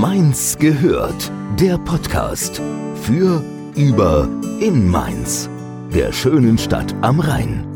Mainz gehört. Der Podcast für, über, in Mainz. Der schönen Stadt am Rhein.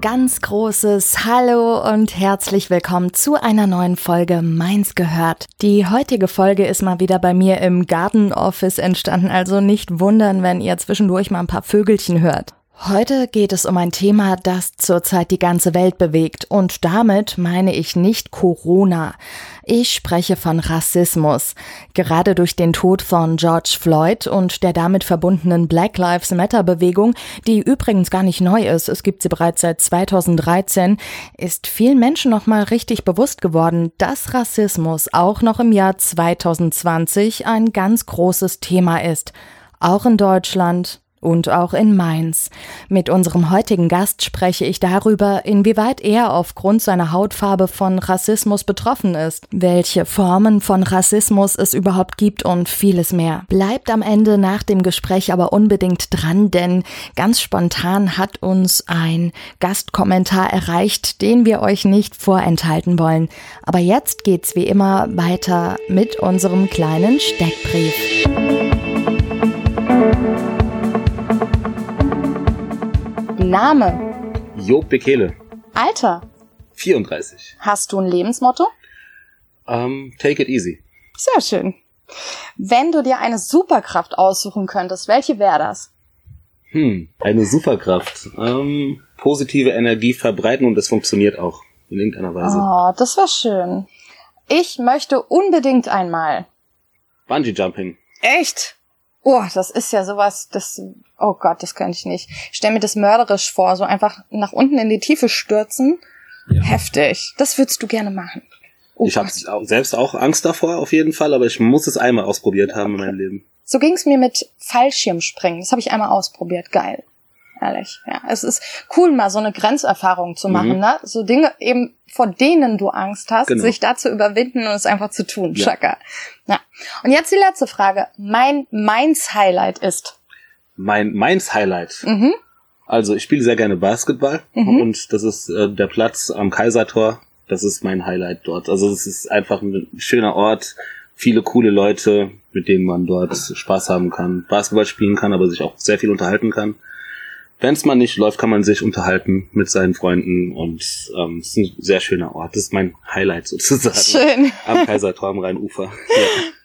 Ganz großes Hallo und herzlich willkommen zu einer neuen Folge Mainz gehört. Die heutige Folge ist mal wieder bei mir im Garden Office entstanden, also nicht wundern, wenn ihr zwischendurch mal ein paar Vögelchen hört. Heute geht es um ein Thema, das zurzeit die ganze Welt bewegt. Und damit meine ich nicht Corona. Ich spreche von Rassismus. Gerade durch den Tod von George Floyd und der damit verbundenen Black Lives Matter Bewegung, die übrigens gar nicht neu ist, es gibt sie bereits seit 2013, ist vielen Menschen nochmal richtig bewusst geworden, dass Rassismus auch noch im Jahr 2020 ein ganz großes Thema ist. Auch in Deutschland, und auch in Mainz. Mit unserem heutigen Gast spreche ich darüber, inwieweit er aufgrund seiner Hautfarbe von Rassismus betroffen ist, welche Formen von Rassismus es überhaupt gibt und vieles mehr. Bleibt am Ende nach dem Gespräch aber unbedingt dran, denn ganz spontan hat uns ein Gastkommentar erreicht, den wir euch nicht vorenthalten wollen. Aber jetzt geht's wie immer weiter mit unserem kleinen Steckbrief. Name? Job Bekele. Alter? 34. Hast du ein Lebensmotto? Um, ähm, take it easy. Sehr schön. Wenn du dir eine Superkraft aussuchen könntest, welche wäre das? Hm, eine Superkraft. Ähm, positive Energie verbreiten und das funktioniert auch in irgendeiner Weise. Oh, das war schön. Ich möchte unbedingt einmal. Bungee Jumping. Echt? Oh, das ist ja sowas, das, oh Gott, das könnte ich nicht. Ich stell mir das mörderisch vor, so einfach nach unten in die Tiefe stürzen. Ja. Heftig. Das würdest du gerne machen. Oh ich habe selbst auch Angst davor, auf jeden Fall, aber ich muss es einmal ausprobiert haben in meinem Leben. So ging's mir mit Fallschirmspringen. Das habe ich einmal ausprobiert. Geil ehrlich. Ja, es ist cool, mal so eine Grenzerfahrung zu machen, mhm. ne? So Dinge eben, vor denen du Angst hast, genau. sich da zu überwinden und es einfach zu tun. Ja. Chaka. Ja. Und jetzt die letzte Frage. Mein Mainz Highlight ist? Mein Mainz Highlight? Mhm. Also ich spiele sehr gerne Basketball mhm. und das ist äh, der Platz am Kaisertor. Das ist mein Highlight dort. Also es ist einfach ein schöner Ort, viele coole Leute, mit denen man dort Spaß haben kann, Basketball spielen kann, aber sich auch sehr viel unterhalten kann wenn es mal nicht läuft, kann man sich unterhalten mit seinen Freunden und ähm, es ist ein sehr schöner Ort. Das ist mein Highlight sozusagen. Schön. Am Kaisertor am Rheinufer.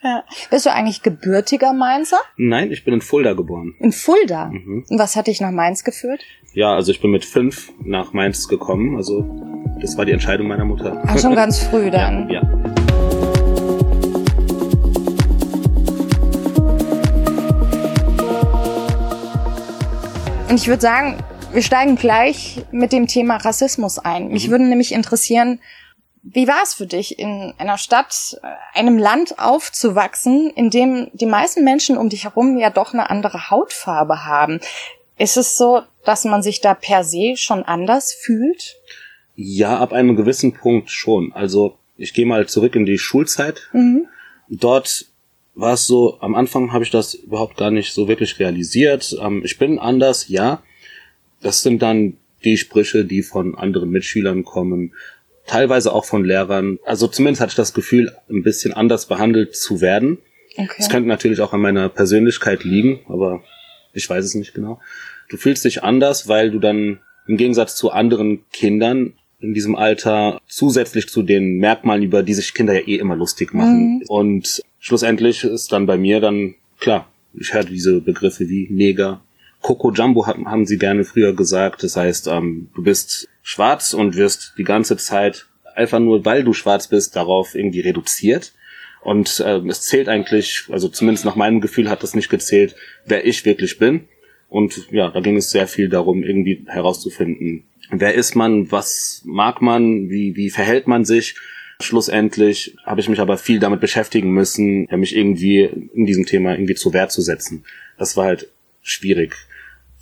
Ja. ja. Bist du eigentlich gebürtiger Mainzer? Nein, ich bin in Fulda geboren. In Fulda? Mhm. Und was hat dich nach Mainz geführt? Ja, also ich bin mit fünf nach Mainz gekommen. Also das war die Entscheidung meiner Mutter. Ach, schon ganz früh dann. ja. ja. Und ich würde sagen, wir steigen gleich mit dem Thema Rassismus ein. Mich mhm. würde nämlich interessieren, wie war es für dich, in einer Stadt, äh, einem Land aufzuwachsen, in dem die meisten Menschen um dich herum ja doch eine andere Hautfarbe haben? Ist es so, dass man sich da per se schon anders fühlt? Ja, ab einem gewissen Punkt schon. Also ich gehe mal zurück in die Schulzeit. Mhm. Dort war es so, am Anfang habe ich das überhaupt gar nicht so wirklich realisiert. Ähm, ich bin anders, ja. Das sind dann die Sprüche, die von anderen Mitschülern kommen, teilweise auch von Lehrern. Also zumindest hatte ich das Gefühl, ein bisschen anders behandelt zu werden. Okay. Das könnte natürlich auch an meiner Persönlichkeit liegen, aber ich weiß es nicht genau. Du fühlst dich anders, weil du dann im Gegensatz zu anderen Kindern in diesem Alter zusätzlich zu den Merkmalen, über die sich Kinder ja eh immer lustig machen. Mhm. Und schlussendlich ist dann bei mir dann, klar, ich höre diese Begriffe wie Neger. Coco Jumbo haben sie gerne früher gesagt. Das heißt, ähm, du bist schwarz und wirst die ganze Zeit einfach nur, weil du schwarz bist, darauf irgendwie reduziert. Und äh, es zählt eigentlich, also zumindest nach meinem Gefühl hat das nicht gezählt, wer ich wirklich bin. Und ja, da ging es sehr viel darum, irgendwie herauszufinden, wer ist man, was mag man, wie, wie verhält man sich. Schlussendlich habe ich mich aber viel damit beschäftigen müssen, mich irgendwie in diesem Thema irgendwie zu Wehr zu setzen. Das war halt schwierig,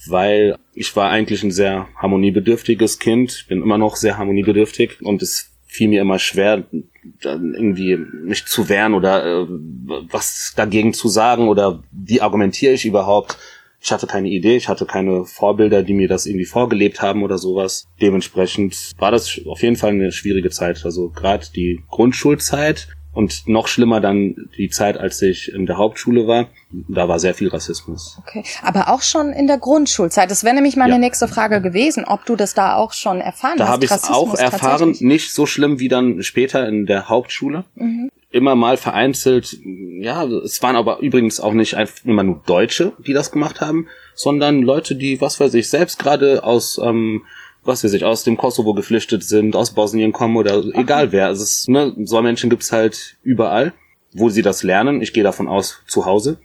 weil ich war eigentlich ein sehr harmoniebedürftiges Kind, bin immer noch sehr harmoniebedürftig und es fiel mir immer schwer, dann irgendwie mich zu wehren oder äh, was dagegen zu sagen oder wie argumentiere ich überhaupt Ich hatte keine Idee, ich hatte keine Vorbilder, die mir das irgendwie vorgelebt haben oder sowas. Dementsprechend war das auf jeden Fall eine schwierige Zeit. Also gerade die Grundschulzeit und noch schlimmer dann die Zeit, als ich in der Hauptschule war. Da war sehr viel Rassismus. Okay, aber auch schon in der Grundschulzeit. Das wäre nämlich meine ja. nächste Frage gewesen, ob du das da auch schon erfahren da hast. Da habe ich es auch erfahren, nicht so schlimm wie dann später in der Hauptschule. Mhm. Immer mal vereinzelt, ja, es waren aber übrigens auch nicht einfach immer nur Deutsche, die das gemacht haben, sondern Leute, die, was weiß ich, selbst gerade aus ähm, was weiß ich, aus dem Kosovo geflüchtet sind, aus Bosnien kommen oder okay. egal wer. Also es, ne, so Menschen gibt's halt überall, wo sie das lernen. Ich gehe davon aus, zu Hause.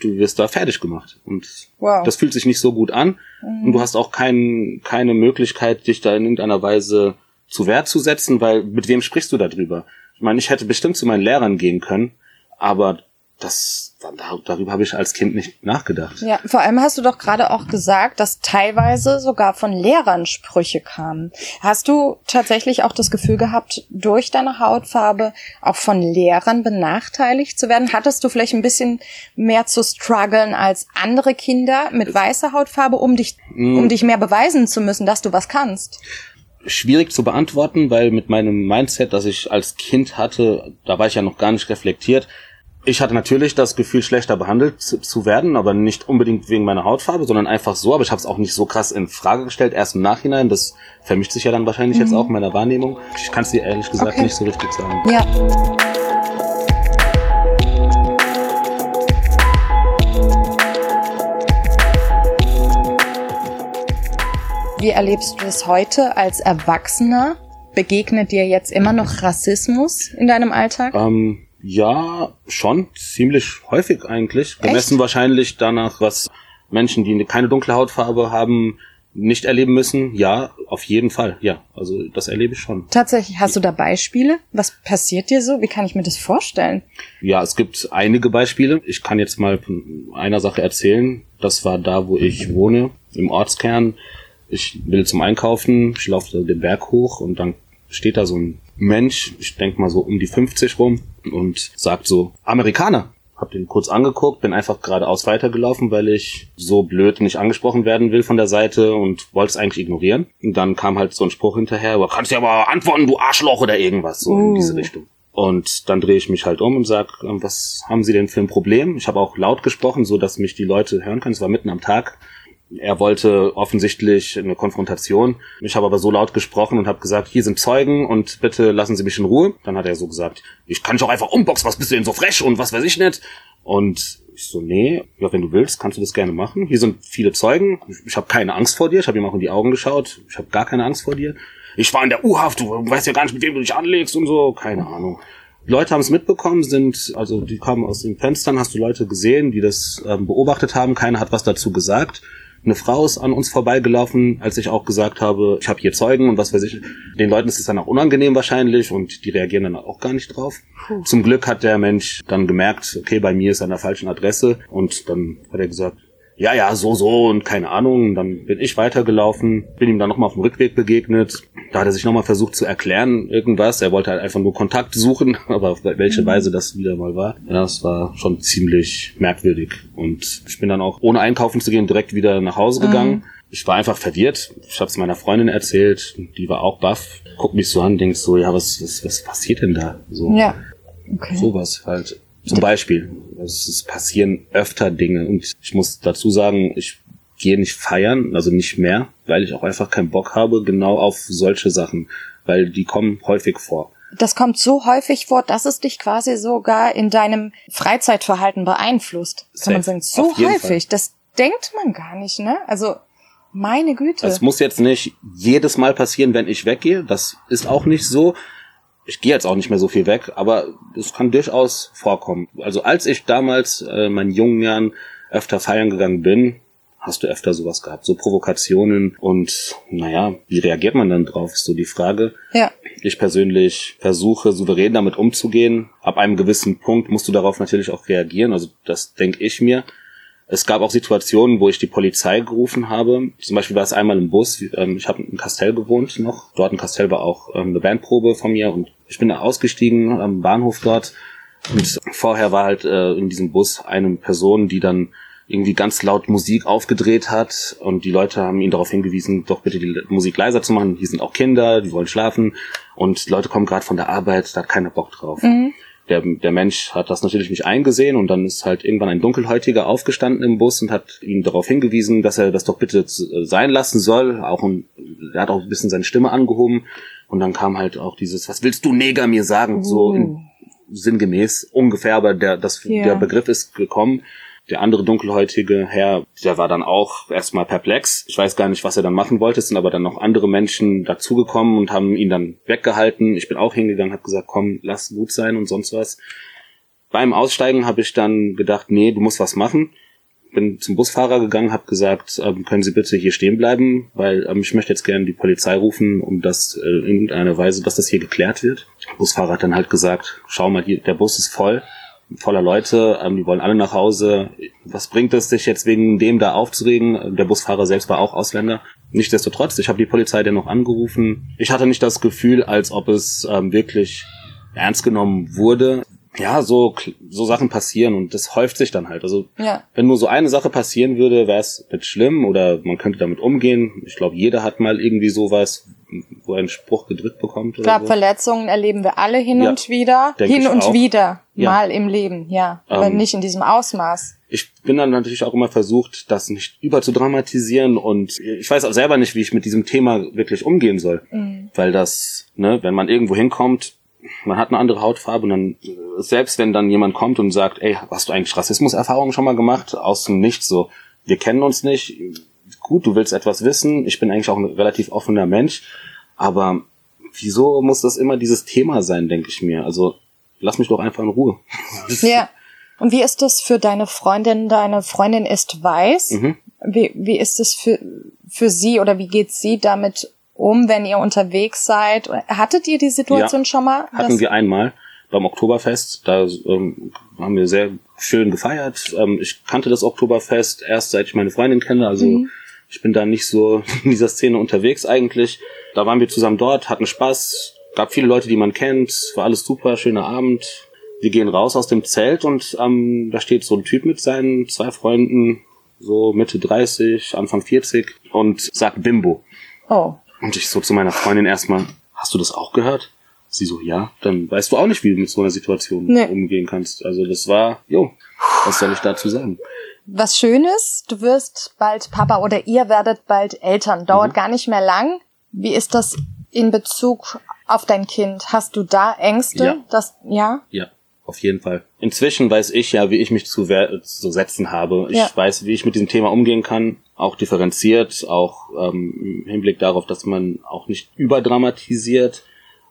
Du wirst da fertig gemacht. Und wow. das fühlt sich nicht so gut an. Mhm. Und du hast auch kein, keine Möglichkeit, dich da in irgendeiner Weise zu Wert zu setzen, weil mit wem sprichst du darüber? Ich meine, ich hätte bestimmt zu meinen Lehrern gehen können, aber das, darüber habe ich als Kind nicht nachgedacht. Ja, vor allem hast du doch gerade auch gesagt, dass teilweise sogar von Lehrern Sprüche kamen. Hast du tatsächlich auch das Gefühl gehabt, durch deine Hautfarbe auch von Lehrern benachteiligt zu werden? Hattest du vielleicht ein bisschen mehr zu strugglen als andere Kinder mit weißer Hautfarbe, um dich, mm. um dich mehr beweisen zu müssen, dass du was kannst? Schwierig zu beantworten, weil mit meinem Mindset, das ich als Kind hatte, da war ich ja noch gar nicht reflektiert, ich hatte natürlich das Gefühl, schlechter behandelt zu werden, aber nicht unbedingt wegen meiner Hautfarbe, sondern einfach so. Aber ich habe es auch nicht so krass in Frage gestellt, erst im Nachhinein. Das vermischt sich ja dann wahrscheinlich mhm. jetzt auch in meiner Wahrnehmung. Ich kann es dir ehrlich gesagt okay. nicht so richtig sagen. Ja. Wie erlebst du es heute als Erwachsener? Begegnet dir jetzt immer noch Rassismus in deinem Alltag? Ähm ja, schon. Ziemlich häufig eigentlich. Gemessen Echt? wahrscheinlich danach, was Menschen, die keine dunkle Hautfarbe haben, nicht erleben müssen. Ja, auf jeden Fall. Ja, also das erlebe ich schon. Tatsächlich, hast du da Beispiele? Was passiert dir so? Wie kann ich mir das vorstellen? Ja, es gibt einige Beispiele. Ich kann jetzt mal von einer Sache erzählen. Das war da, wo ich wohne, im Ortskern. Ich will zum Einkaufen, ich laufe den Berg hoch und dann steht da so ein Mensch, ich denk mal so um die 50 rum, und sagt so, Amerikaner. Hab den kurz angeguckt, bin einfach geradeaus weitergelaufen, weil ich so blöd nicht angesprochen werden will von der Seite und wollte es eigentlich ignorieren. Und dann kam halt so ein Spruch hinterher, aber kannst ja aber antworten, du Arschloch oder irgendwas, so uh. in diese Richtung. Und dann drehe ich mich halt um und sag, ähm, was haben Sie denn für ein Problem? Ich habe auch laut gesprochen, so dass mich die Leute hören können. Es war mitten am Tag. Er wollte offensichtlich eine Konfrontation. Ich habe aber so laut gesprochen und habe gesagt, hier sind Zeugen und bitte lassen Sie mich in Ruhe. Dann hat er so gesagt, ich kann dich auch einfach umboxen, was bist du denn so frech und was weiß ich nicht. Und ich so, nee, ja, wenn du willst, kannst du das gerne machen. Hier sind viele Zeugen. Ich, ich habe keine Angst vor dir. Ich habe ihm auch in die Augen geschaut. Ich habe gar keine Angst vor dir. Ich war in der U-Haft, du weißt ja gar nicht, mit wem du dich anlegst und so. Keine Ahnung. Leute haben es mitbekommen, sind, also die kamen aus den Fenstern, hast du Leute gesehen, die das ähm, beobachtet haben. Keiner hat was dazu gesagt. Eine Frau ist an uns vorbeigelaufen, als ich auch gesagt habe, ich habe hier Zeugen und was weiß ich. Den Leuten ist es dann auch unangenehm wahrscheinlich und die reagieren dann auch gar nicht drauf. Puh. Zum Glück hat der Mensch dann gemerkt, okay, bei mir ist er an der falschen Adresse und dann hat er gesagt, ja, ja, so, so und keine Ahnung. Dann bin ich weitergelaufen, bin ihm dann nochmal auf dem Rückweg begegnet. Da hat er sich nochmal versucht zu erklären, irgendwas. Er wollte halt einfach nur Kontakt suchen, aber auf welche mhm. Weise das wieder mal war. Ja, das war schon ziemlich merkwürdig. Und ich bin dann auch, ohne einkaufen zu gehen, direkt wieder nach Hause mhm. gegangen. Mhm. Ich war einfach verwirrt. Ich habe es meiner Freundin erzählt. Die war auch baff. Guckt mich so an, denkst so, ja, was, was, was passiert denn da? So. Ja. Okay. Sowas halt. Zum Beispiel. Es passieren öfter Dinge. Und ich muss dazu sagen, ich gehe nicht feiern, also nicht mehr, weil ich auch einfach keinen Bock habe, genau auf solche Sachen. Weil die kommen häufig vor. Das kommt so häufig vor, dass es dich quasi sogar in deinem Freizeitverhalten beeinflusst. Kann Safe. man sagen. So häufig. Fall. Das denkt man gar nicht, ne? Also, meine Güte. Es muss jetzt nicht jedes Mal passieren, wenn ich weggehe. Das ist auch nicht so ich gehe jetzt auch nicht mehr so viel weg, aber es kann durchaus vorkommen. Also als ich damals äh, in meinen jungen Jahren öfter feiern gegangen bin, hast du öfter sowas gehabt, so Provokationen und naja, wie reagiert man dann drauf, ist so die Frage. Ja. Ich persönlich versuche souverän damit umzugehen. Ab einem gewissen Punkt musst du darauf natürlich auch reagieren, also das denke ich mir. Es gab auch Situationen, wo ich die Polizei gerufen habe. Zum Beispiel war es einmal im Bus. Ähm, ich habe in Kastell gewohnt noch. Dort in Kastell war auch ähm, eine Bandprobe von mir und ich bin da ausgestiegen am Bahnhof dort. Und vorher war halt äh, in diesem Bus eine Person, die dann irgendwie ganz laut Musik aufgedreht hat und die Leute haben ihn darauf hingewiesen, doch bitte die Musik leiser zu machen. Hier sind auch Kinder, die wollen schlafen und die Leute kommen gerade von der Arbeit, da hat keiner Bock drauf. Mhm. Der, der Mensch hat das natürlich nicht eingesehen und dann ist halt irgendwann ein Dunkelhäutiger aufgestanden im Bus und hat ihn darauf hingewiesen, dass er das doch bitte sein lassen soll. Auch ein, er hat auch ein bisschen seine Stimme angehoben und dann kam halt auch dieses, was willst du Neger mir sagen? So in, sinngemäß ungefähr, aber der, das, yeah. der Begriff ist gekommen. Der andere dunkelhäutige Herr, der war dann auch erstmal perplex. Ich weiß gar nicht, was er dann machen wollte. Es sind aber dann noch andere Menschen dazugekommen und haben ihn dann weggehalten. Ich bin auch hingegangen, habe gesagt, komm, lass gut sein und sonst was. Beim Aussteigen habe ich dann gedacht, nee, du musst was machen. Bin zum Busfahrer gegangen, habe gesagt, ähm, können Sie bitte hier stehen bleiben, weil ähm, ich möchte jetzt gerne die Polizei rufen, um das äh, in irgendeiner Weise, dass das hier geklärt wird. Der Busfahrer hat dann halt gesagt, schau mal, hier, der Bus ist voll voller Leute, ähm, die wollen alle nach Hause. Was bringt es, sich jetzt wegen dem da aufzuregen? Der Busfahrer selbst war auch Ausländer. Nichtsdestotrotz, ich habe die Polizei dennoch angerufen. Ich hatte nicht das Gefühl, als ob es ähm, wirklich ernst genommen wurde. Ja, so, so Sachen passieren und das häuft sich dann halt. Also, ja. wenn nur so eine Sache passieren würde, wäre es nicht schlimm oder man könnte damit umgehen. Ich glaube, jeder hat mal irgendwie sowas, wo er einen Spruch gedrückt bekommt. Oder Klar, so. Verletzungen erleben wir alle hin ja, und wieder. Hin und auch. wieder. Ja. Mal im Leben, ja. Aber ähm, nicht in diesem Ausmaß. Ich bin dann natürlich auch immer versucht, das nicht überzudramatisieren und ich weiß auch selber nicht, wie ich mit diesem Thema wirklich umgehen soll. Mhm. Weil das, ne, wenn man irgendwo hinkommt, man hat eine andere Hautfarbe und dann, selbst wenn dann jemand kommt und sagt, ey, hast du eigentlich Rassismuserfahrungen schon mal gemacht? Aus dem Nichts so. Wir kennen uns nicht, gut, du willst etwas wissen, ich bin eigentlich auch ein relativ offener Mensch, aber wieso muss das immer dieses Thema sein, denke ich mir. Also lass mich doch einfach in Ruhe. ja. Und wie ist das für deine Freundin? Deine Freundin ist weiß. Mhm. Wie, wie ist es für, für sie oder wie geht sie damit um, wenn ihr unterwegs seid? Hattet ihr die Situation ja, schon mal? Hatten wir einmal beim Oktoberfest. Da ähm, haben wir sehr schön gefeiert. Ähm, ich kannte das Oktoberfest erst seit ich meine Freundin kenne. Also mhm. Ich bin da nicht so in dieser Szene unterwegs eigentlich. Da waren wir zusammen dort, hatten Spaß, gab viele Leute, die man kennt, war alles super, schöner Abend. Wir gehen raus aus dem Zelt und ähm, da steht so ein Typ mit seinen zwei Freunden, so Mitte 30, Anfang 40 und sagt Bimbo. Oh. Und ich so zu meiner Freundin erstmal, hast du das auch gehört? Sie so, ja, dann weißt du auch nicht, wie du mit so einer Situation nee. umgehen kannst. Also das war, jo, was soll ich dazu sagen? was Schönes. Du wirst bald Papa oder ihr werdet bald Eltern. Dauert mhm. gar nicht mehr lang. Wie ist das in Bezug auf dein Kind? Hast du da Ängste? Ja. Dass, ja? Ja, auf jeden Fall. Inzwischen weiß ich ja, wie ich mich zu, zu setzen habe. Ich ja. weiß, wie ich mit diesem Thema umgehen kann. Auch differenziert, auch ähm, im Hinblick darauf, dass man auch nicht überdramatisiert,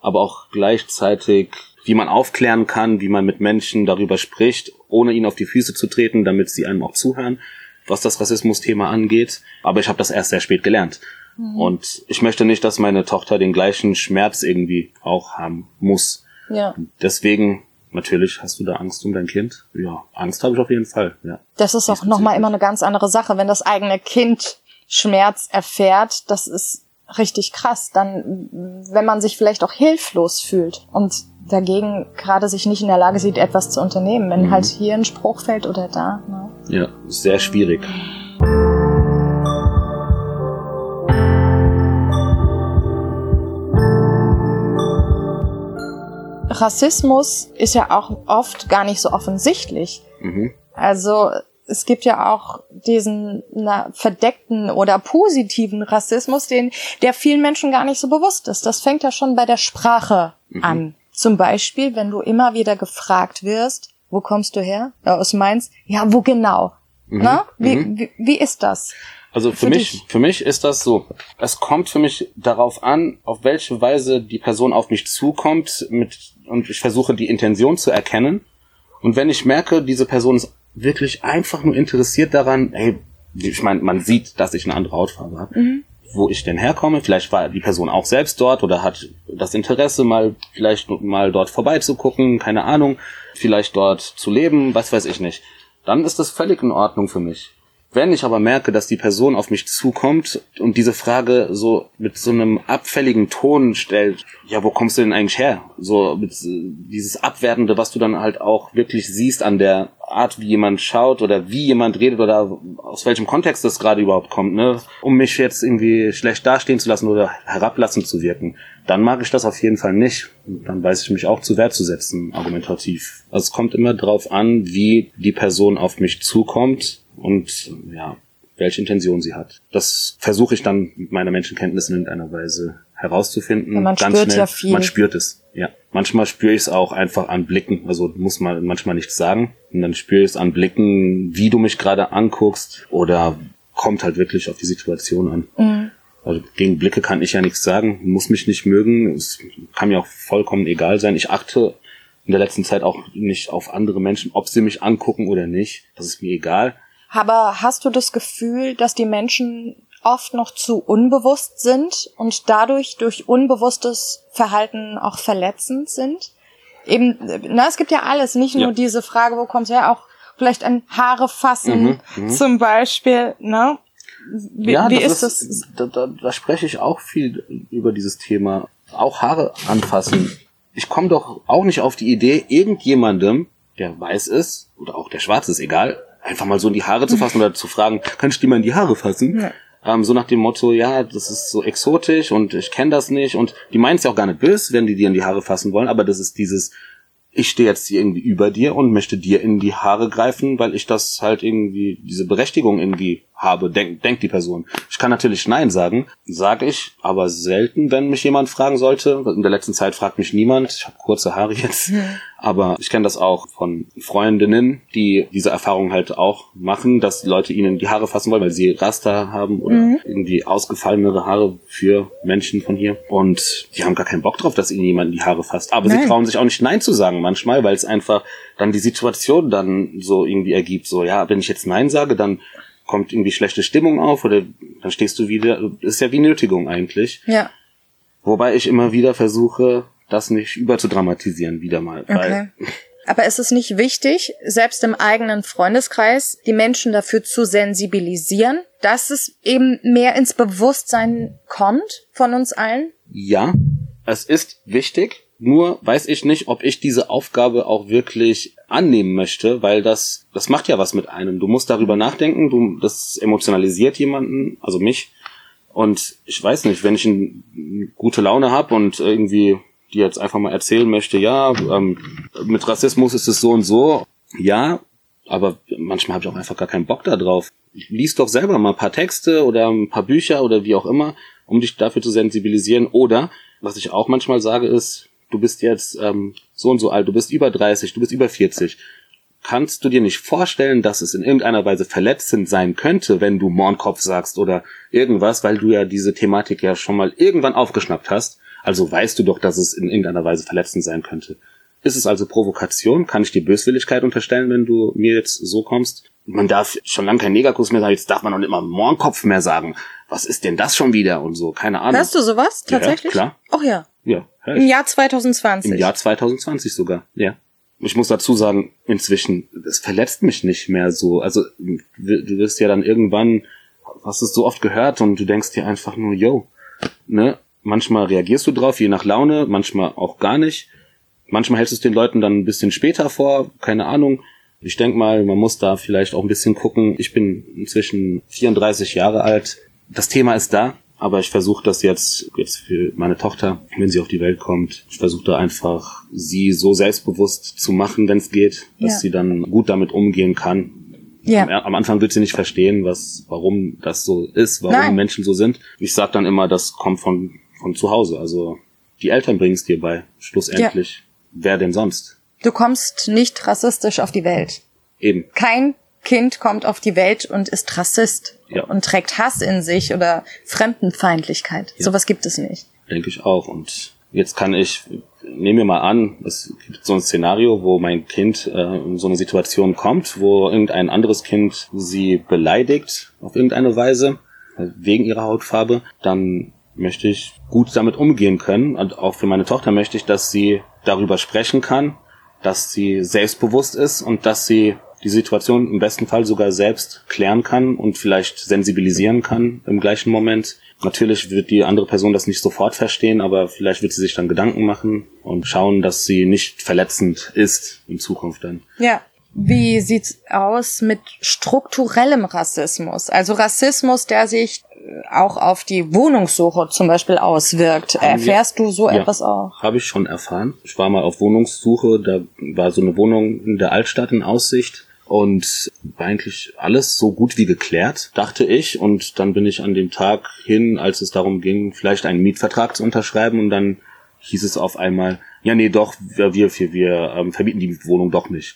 aber auch gleichzeitig wie man aufklären kann, wie man mit Menschen darüber spricht, ohne ihnen auf die Füße zu treten, damit sie einem auch zuhören, was das Rassismus-Thema angeht. Aber ich habe das erst sehr spät gelernt. Mhm. Und ich möchte nicht, dass meine Tochter den gleichen Schmerz irgendwie auch haben muss. Ja. Deswegen Natürlich hast du da Angst um dein Kind. Ja, Angst habe ich auf jeden Fall. Ja. Das ist auch nochmal immer eine ganz andere Sache, wenn das eigene Kind Schmerz erfährt. Das ist richtig krass. Dann, wenn man sich vielleicht auch hilflos fühlt und dagegen gerade sich nicht in der Lage sieht, etwas zu unternehmen, wenn mhm. halt hier ein Spruch fällt oder da. Ne? Ja, sehr schwierig. Rassismus ist ja auch oft gar nicht so offensichtlich. Mhm. Also es gibt ja auch diesen na, verdeckten oder positiven Rassismus, den der vielen Menschen gar nicht so bewusst ist. Das fängt ja schon bei der Sprache mhm. an. Zum Beispiel, wenn du immer wieder gefragt wirst, wo kommst du her? Ja, aus Mainz. Ja, wo genau? Mhm. Na? Wie, mhm. wie, wie ist das? Also für, für mich, dich? für mich ist das so. Es kommt für mich darauf an, auf welche Weise die Person auf mich zukommt mit, und ich versuche die Intention zu erkennen. Und wenn ich merke, diese Person ist wirklich einfach nur interessiert daran, hey, ich meine, man sieht, dass ich eine andere Hautfarbe habe. Mhm wo ich denn herkomme. Vielleicht war die Person auch selbst dort oder hat das Interesse, mal vielleicht mal dort vorbeizugucken, keine Ahnung, vielleicht dort zu leben, was weiß ich nicht. Dann ist das völlig in Ordnung für mich. Wenn ich aber merke, dass die Person auf mich zukommt und diese Frage so mit so einem abfälligen Ton stellt, ja, wo kommst du denn eigentlich her? So mit äh, dieses Abwertende, was du dann halt auch wirklich siehst an der Art, wie jemand schaut oder wie jemand redet oder aus welchem Kontext das gerade überhaupt kommt, ne? Um mich jetzt irgendwie schlecht dastehen zu lassen oder herablassend zu wirken, dann mag ich das auf jeden Fall nicht. Dann weiß ich mich auch zu Wert zu setzen, argumentativ. Also es kommt immer drauf an, wie die Person auf mich zukommt und ja, welche Intention sie hat. Das versuche ich dann mit meiner Menschenkenntnis in irgendeiner Weise herauszufinden. Ja, man Ganz spürt schnell. ja viel. Man spürt es, ja. Manchmal spüre ich es auch einfach an Blicken. Also muss man manchmal nichts sagen. Und dann spüre ich es an Blicken, wie du mich gerade anguckst oder kommt halt wirklich auf die Situation an. Mhm. Also gegen Blicke kann ich ja nichts sagen, muss mich nicht mögen. Es kann mir auch vollkommen egal sein. Ich achte in der letzten Zeit auch nicht auf andere Menschen, ob sie mich angucken oder nicht. Das ist mir egal. Aber hast du das Gefühl, dass die Menschen oft noch zu unbewusst sind und dadurch durch unbewusstes Verhalten auch verletzend sind? Eben, na, es gibt ja alles, nicht nur Ja. diese Frage, wo kommt's her, auch vielleicht ein Haare fassen Mhm, mhm. zum Beispiel, ne? Wie, wie ist das? Da, da, da spreche ich auch viel über dieses Thema. Auch Haare anfassen. Ich komme doch auch nicht auf die Idee, irgendjemandem, der weiß ist, oder auch der schwarz ist, egal, einfach mal so in die Haare zu fassen oder zu fragen, kann ich dir mal in die Haare fassen? Ja. Ähm, so nach dem Motto, ja, das ist so exotisch und ich kenne das nicht und die meinen es ja auch gar nicht böse, wenn die dir in die Haare fassen wollen, aber das ist dieses, ich stehe jetzt hier irgendwie über dir und möchte dir in die Haare greifen, weil ich das halt irgendwie, diese Berechtigung irgendwie habe, denkt denk die Person. Ich kann natürlich Nein sagen, sage ich, aber selten, wenn mich jemand fragen sollte. In der letzten Zeit fragt mich niemand, ich habe kurze Haare jetzt, aber ich kenne das auch von Freundinnen, die diese Erfahrung halt auch machen, dass Leute ihnen die Haare fassen wollen, weil sie Raster haben oder irgendwie ausgefallenere Haare für Menschen von hier. Und die haben gar keinen Bock drauf, dass ihnen jemand die Haare fasst. Aber sie Nein. trauen sich auch nicht Nein zu sagen manchmal, weil es einfach dann die Situation dann so irgendwie ergibt. So, ja, wenn ich jetzt Nein sage, dann kommt irgendwie schlechte Stimmung auf oder dann stehst du wieder, das ist ja wie Nötigung eigentlich. Ja, Wobei ich immer wieder versuche, das nicht überzudramatisieren, wieder mal. okay. Aber ist es nicht wichtig, selbst im eigenen Freundeskreis die Menschen dafür zu sensibilisieren, dass es eben mehr ins Bewusstsein kommt von uns allen? ja, es ist wichtig, nur weiß ich nicht, ob ich diese Aufgabe auch wirklich annehmen möchte, weil das, das macht ja was mit einem. Du musst darüber nachdenken, du, das emotionalisiert jemanden, also mich. Und ich weiß nicht, wenn ich ein, gute Laune habe und irgendwie dir jetzt einfach mal erzählen möchte, ja, ähm, mit Rassismus ist es so und so, ja, aber manchmal habe ich auch einfach gar keinen Bock da drauf. Lies doch selber mal ein paar Texte oder ein paar Bücher oder wie auch immer, um dich dafür zu sensibilisieren. Oder, was ich auch manchmal sage, ist, du bist jetzt ähm, so und so alt, du bist über 30, du bist über 40. Kannst du dir nicht vorstellen, dass es in irgendeiner Weise verletzend sein könnte, wenn du Mohrenkopf sagst oder irgendwas, weil du ja diese Thematik ja schon mal irgendwann aufgeschnappt hast? Also weißt du doch, dass es in irgendeiner Weise verletzend sein könnte. Ist es also Provokation? Kann ich dir Böswilligkeit unterstellen, wenn du mir jetzt so kommst? Man darf schon lange kein Negerkuss mehr sagen, jetzt darf man auch nicht mal Mohrenkopf mehr sagen. Was ist denn das schon wieder und so? Keine Ahnung. Hörst du sowas Ja, tatsächlich? klar. Ach ja. Ja, Im. Jahr 2020. Im Jahr 2020 sogar, ja. Ich muss dazu sagen, inzwischen, es verletzt mich nicht mehr so. Also, du du wirst ja dann irgendwann, hast es so oft gehört und du denkst dir einfach nur, yo, ne? Manchmal reagierst du drauf, je nach Laune, manchmal auch gar nicht. Manchmal hältst du es den Leuten dann ein bisschen später vor, keine Ahnung. Ich denk mal, man muss da vielleicht auch ein bisschen gucken. Ich bin inzwischen 34 Jahre alt. Das Thema ist da, aber ich versuche das jetzt, jetzt für meine Tochter, wenn sie auf die Welt kommt, ich versuche da einfach, sie so selbstbewusst zu machen, wenn es geht, dass Ja. sie dann gut damit umgehen kann. Ja. Am, am Anfang wird sie nicht verstehen, was, warum das so ist, warum Nein. Menschen so sind. Ich sag dann immer, das kommt von, von zu Hause. Also die Eltern bringen es dir bei, schlussendlich. Wer denn sonst? Du kommst nicht rassistisch auf die Welt. Eben. Kein Kind kommt auf die Welt und ist Rassist Ja. und trägt Hass in sich oder Fremdenfeindlichkeit. Ja. Sowas gibt es nicht. Denke ich auch. Und jetzt kann ich, nehmen wir mal an, es gibt so ein Szenario, wo mein Kind äh, in so eine Situation kommt, wo irgendein anderes Kind sie beleidigt auf irgendeine Weise, äh, wegen ihrer Hautfarbe, dann möchte ich gut damit umgehen können. Und auch für meine Tochter möchte ich, dass sie darüber sprechen kann, dass sie selbstbewusst ist und dass sie die Situation im besten Fall sogar selbst klären kann und vielleicht sensibilisieren kann im gleichen Moment. Natürlich wird die andere Person das nicht sofort verstehen, aber vielleicht wird sie sich dann Gedanken machen und schauen, dass sie nicht verletzend ist in Zukunft dann. Ja. Wie sieht's aus mit strukturellem Rassismus? Also Rassismus, der sich auch auf die Wohnungssuche zum Beispiel auswirkt. Haben Erfährst wir, du so ja, etwas auch? Habe ich schon erfahren. Ich war mal auf Wohnungssuche, da war so eine Wohnung in der Altstadt in Aussicht und war eigentlich alles so gut wie geklärt, dachte ich. Und dann bin ich an dem Tag hin, als es darum ging, vielleicht einen Mietvertrag zu unterschreiben und dann hieß es auf einmal, ja nee, doch, wir, wir, wir, ähm, verbieten die Wohnung doch nicht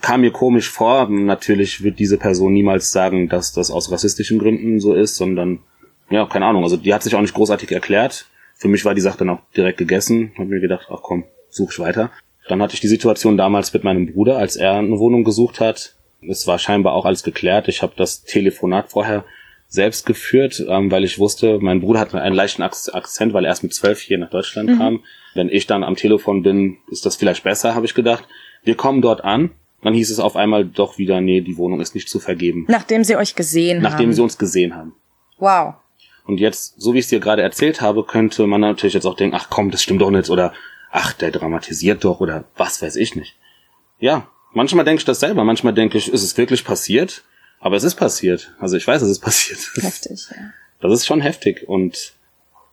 kam mir komisch vor. Natürlich wird diese Person niemals sagen, dass das aus rassistischen Gründen so ist, sondern ja, keine Ahnung. Also die hat sich auch nicht großartig erklärt. Für mich war die Sache dann auch direkt gegessen. Hab mir gedacht, ach komm, such ich weiter. Dann hatte ich die Situation damals mit meinem Bruder, als er eine Wohnung gesucht hat. Es war scheinbar auch alles geklärt. Ich habe das Telefonat vorher selbst geführt, ähm, weil ich wusste, mein Bruder hat einen leichten Akzent, weil er erst mit zwölf hier nach Deutschland mhm. kam. Wenn ich dann am Telefon bin, ist das vielleicht besser, habe ich gedacht. Wir kommen dort an dann hieß es auf einmal doch wieder, nee, die Wohnung ist nicht zu vergeben. Nachdem sie euch gesehen Nachdem haben. Nachdem sie uns gesehen haben. Wow. Und jetzt, so wie ich es dir gerade erzählt habe, könnte man natürlich jetzt auch denken, ach komm, das stimmt doch nicht, oder ach, der dramatisiert doch, oder was weiß ich nicht. Ja, manchmal denke ich das selber, manchmal denke ich, ist es wirklich passiert? Aber es ist passiert. Also ich weiß, es ist passiert. Heftig, ja. Das ist schon heftig und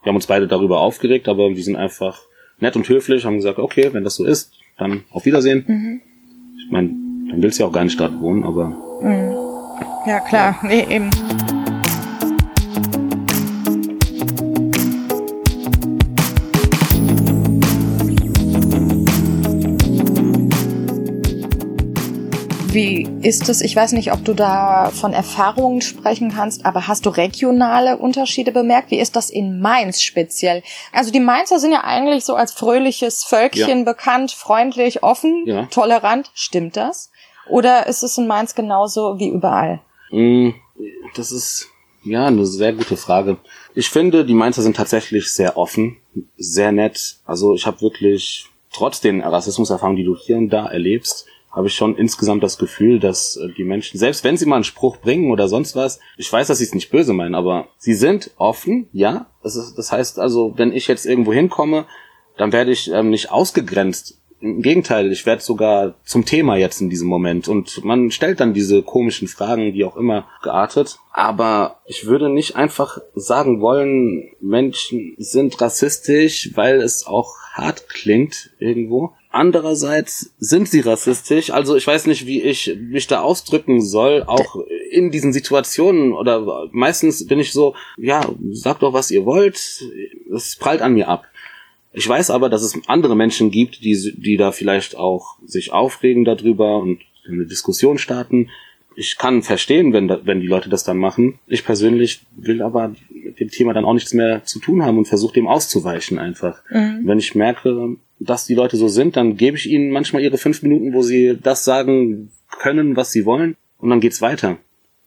wir haben uns beide darüber aufgeregt, aber wir sind einfach nett und höflich, haben gesagt, okay, wenn das so ist, dann auf Wiedersehen. Mhm. Ich meine, dann willst du ja auch gar nicht dort wohnen, aber. Mhm. Ja, klar. Ja. Nee, eben. Wie ist es? Ich weiß nicht, ob du da von Erfahrungen sprechen kannst, aber hast du regionale Unterschiede bemerkt? Wie ist das in Mainz speziell? Also die Mainzer sind ja eigentlich so als fröhliches Völkchen ja. bekannt, freundlich, offen, ja. tolerant. Stimmt das? Oder ist es in Mainz genauso wie überall? Mm, das ist ja eine sehr gute Frage. Ich finde, die Mainzer sind tatsächlich sehr offen, sehr nett. Also ich habe wirklich trotz den Rassismuserfahrungen, die du hier und da erlebst, habe ich schon insgesamt das Gefühl, dass äh, die Menschen, selbst wenn sie mal einen Spruch bringen oder sonst was, ich weiß, dass sie es nicht böse meinen, aber sie sind offen, ja. Das, ist, das heißt also, wenn ich jetzt irgendwo hinkomme, dann werde ich ähm, nicht ausgegrenzt. Im Gegenteil, ich werde sogar zum Thema jetzt in diesem Moment. Und man stellt dann diese komischen Fragen, wie auch immer, geartet. Aber ich würde nicht einfach sagen wollen, Menschen sind rassistisch, weil es auch hart klingt irgendwo. Andererseits sind sie rassistisch. Also ich weiß nicht, wie ich mich da ausdrücken soll, auch in diesen Situationen. Oder meistens bin ich so, ja, sagt doch, was ihr wollt. Es prallt an mir ab. Ich weiß aber, dass es andere Menschen gibt, die, die da vielleicht auch sich aufregen darüber und eine Diskussion starten. Ich kann verstehen, wenn, da, wenn die Leute das dann machen. Ich persönlich will aber mit dem Thema dann auch nichts mehr zu tun haben und versuche dem auszuweichen einfach. Mhm. Wenn ich merke, dass die Leute so sind, dann gebe ich ihnen manchmal ihre fünf Minuten, wo sie das sagen können, was sie wollen, und dann geht's weiter.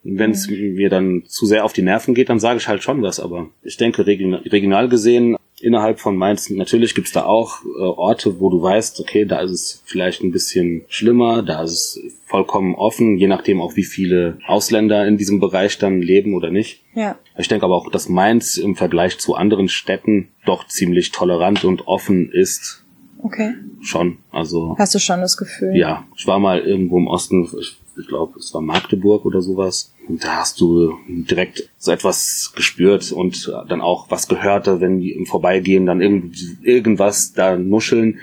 Wenn es mhm. mir dann zu sehr auf die Nerven geht, dann sage ich halt schon was. Aber ich denke, regional gesehen, innerhalb von Mainz, natürlich gibt's da auch äh, Orte, wo du weißt, okay, da ist es vielleicht ein bisschen schlimmer, da ist es vollkommen offen, je nachdem auch, wie viele Ausländer in diesem Bereich dann leben oder nicht. Ja. Ich denke aber auch, dass Mainz im Vergleich zu anderen Städten doch ziemlich tolerant und offen ist Okay. Schon, also. Hast du schon das Gefühl? Ja, ich war mal irgendwo im Osten, ich, ich glaube, es war Magdeburg oder sowas. Und da hast du direkt so etwas gespürt und dann auch was gehört, wenn die im Vorbeigehen dann irgend, irgendwas da nuscheln.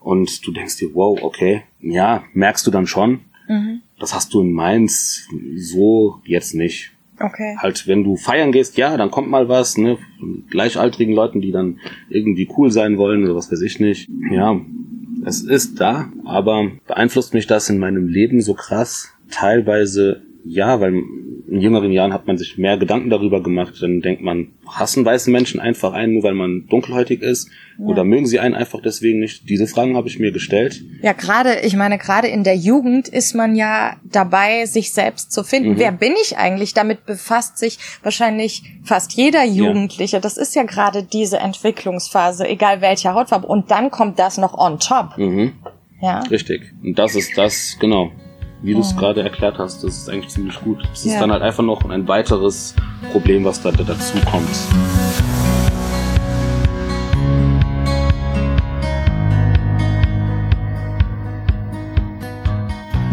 Und du denkst dir, wow, okay, ja, merkst du dann schon. Mhm. Das hast du in Mainz so jetzt nicht. Okay. Halt, wenn du feiern gehst, ja, dann kommt mal was, ne, von gleichaltrigen Leuten, die dann irgendwie cool sein wollen oder was weiß ich nicht. Ja, es ist da, aber beeinflusst mich das in meinem Leben so krass? Teilweise ja, weil in jüngeren Jahren hat man sich mehr Gedanken darüber gemacht. Dann denkt man, hassen weiße Menschen einfach einen, nur weil man dunkelhäutig ist? Ja. Oder mögen sie einen einfach deswegen nicht? Diese Fragen habe ich mir gestellt. Ja, gerade, ich meine, gerade in der Jugend ist man ja dabei, sich selbst zu finden. Mhm. Wer bin ich eigentlich? Damit befasst sich wahrscheinlich fast jeder Jugendliche. Ja. Das ist ja gerade diese Entwicklungsphase, egal welcher Hautfarbe. Und dann kommt das noch on top. Mhm. Ja. Richtig. Und das ist das, genau. Wie du es Mhm. gerade erklärt hast, das ist eigentlich ziemlich gut. Es ist Ja. dann halt einfach noch ein weiteres Problem, was da, da dazu kommt.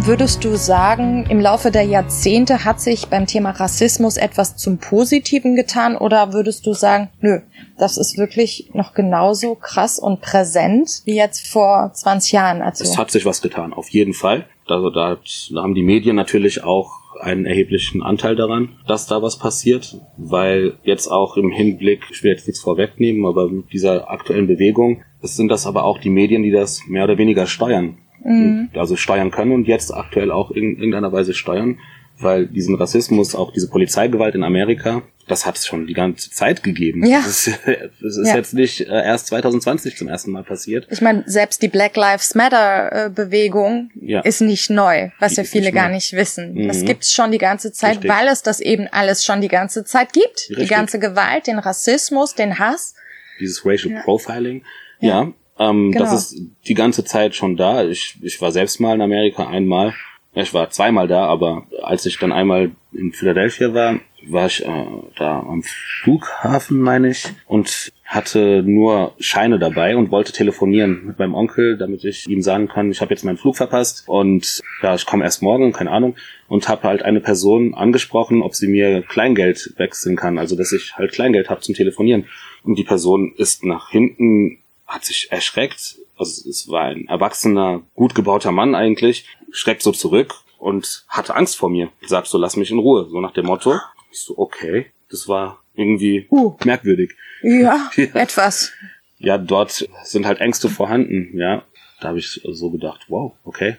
Würdest du sagen, im Laufe der Jahrzehnte hat sich beim Thema Rassismus etwas zum Positiven getan oder würdest du sagen, nö, das ist wirklich noch genauso krass und präsent wie jetzt vor 20 Jahren? Also, Es hat sich was getan, auf jeden Fall. Also da, da haben die Medien natürlich auch einen erheblichen Anteil daran, dass da was passiert, weil jetzt auch im Hinblick, ich will jetzt nichts vorwegnehmen, aber mit dieser aktuellen Bewegung, es sind das aber auch die Medien, die das mehr oder weniger steuern. Mhm. Also steuern können und jetzt aktuell auch in irgendeiner Weise steuern, weil diesen Rassismus, auch diese Polizeigewalt in Amerika, das hat es schon die ganze Zeit gegeben. Ja. Das ist, das ist Ja. jetzt nicht äh, erst 2020 zum ersten Mal passiert. Ich meine, selbst die Black Lives Matter äh, Bewegung Ja. ist nicht neu, was Die ja viele nicht gar nicht wissen. Das Mhm. gibt's schon die ganze Zeit, Richtig. weil es das eben alles schon die ganze Zeit gibt. Die Richtig. ganze Gewalt, den Rassismus, den Hass. dieses Racial Ja. Profiling. Ja. Ja, ähm, Genau. das ist die ganze Zeit schon da. Ich, ich war selbst mal in Amerika einmal. Ja, Ich war zweimal da, aber als ich dann einmal in Philadelphia war, war ich äh, da am Flughafen, meine ich, und hatte nur Scheine dabei und wollte telefonieren mit meinem Onkel, damit ich ihm sagen kann, ich habe jetzt meinen Flug verpasst und ja, ich komme erst morgen, keine Ahnung, und habe halt eine Person angesprochen, ob sie mir Kleingeld wechseln kann, also dass ich halt Kleingeld habe zum Telefonieren. Und die Person ist nach hinten, hat sich erschreckt, also es war ein erwachsener, gut gebauter Mann eigentlich, schreckt so zurück und hatte Angst vor mir. Sagt so, lass mich in Ruhe, so nach dem Motto. Ich so, okay, das war irgendwie Uh. merkwürdig. Ja, Ja. etwas. Ja, dort sind halt Ängste vorhanden, ja. Da habe ich so gedacht, wow, okay.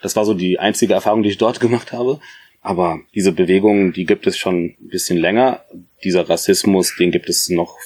Das war so die einzige Erfahrung, die ich dort gemacht habe. Aber diese Bewegung, die gibt es schon ein bisschen länger. Dieser Rassismus, den gibt es noch,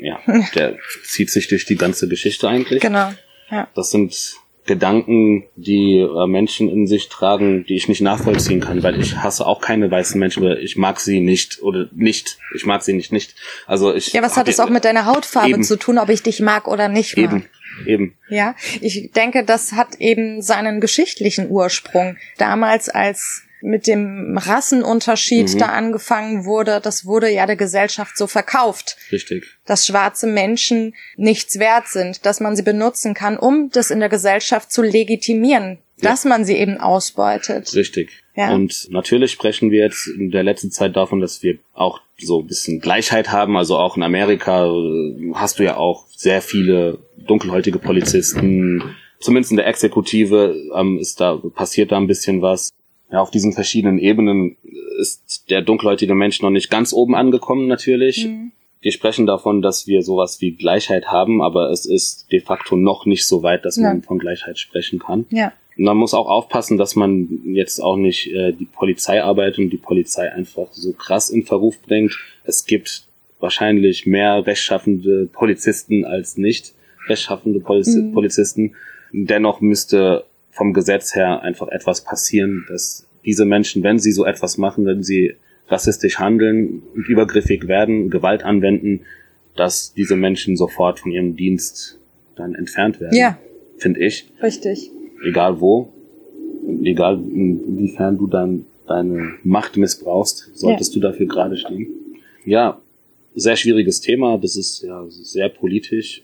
ja, der zieht sich durch die ganze Geschichte eigentlich. Genau. Ja. Das sind Gedanken, die äh, Menschen in sich tragen, die ich nicht nachvollziehen kann, weil ich hasse auch keine weißen Menschen, oder ich mag sie nicht oder nicht. Ich mag sie nicht nicht. Also ich Ja, was hat es auch mit deiner Hautfarbe Eben. zu tun, ob ich dich mag oder nicht mag? eben eben Ja, ich denke, das hat eben seinen geschichtlichen Ursprung. Damals, als mit dem Rassenunterschied Mhm. da angefangen wurde, das wurde ja der Gesellschaft so verkauft, richtig. dass schwarze Menschen nichts wert sind, dass man sie benutzen kann, um das in der Gesellschaft zu legitimieren, Ja. dass man sie eben ausbeutet. Richtig. Ja. Und natürlich sprechen wir jetzt in der letzten Zeit davon, dass wir auch so ein bisschen Gleichheit haben. Also auch in Amerika äh, hast du ja auch sehr viele dunkelhäutige Polizisten. Zumindest in der Exekutive ähm, ist da passiert da ein bisschen was. Ja, auf diesen verschiedenen Ebenen ist der dunkelhäutige Mensch noch nicht ganz oben angekommen natürlich. Mhm. Wir sprechen davon, dass wir sowas wie Gleichheit haben, aber es ist de facto noch nicht so weit, dass man Ja. von Gleichheit sprechen kann. Ja, Und man muss auch aufpassen, dass man jetzt auch nicht äh, die Polizeiarbeit und die Polizei einfach so krass in Verruf bringt. Es gibt wahrscheinlich mehr rechtschaffende Polizisten als nicht rechtschaffende Poliz Mhm. Polizisten. Dennoch müsste vom Gesetz her einfach etwas passieren, dass diese Menschen, wenn sie so etwas machen, wenn sie rassistisch handeln und übergriffig werden, Gewalt anwenden, dass diese Menschen sofort von ihrem Dienst dann entfernt werden. Ja. Finde ich richtig. egal wo, egal inwiefern du dann deine Macht missbrauchst, solltest du dafür gerade stehen. Ja, sehr schwieriges Thema, das ist ja sehr politisch.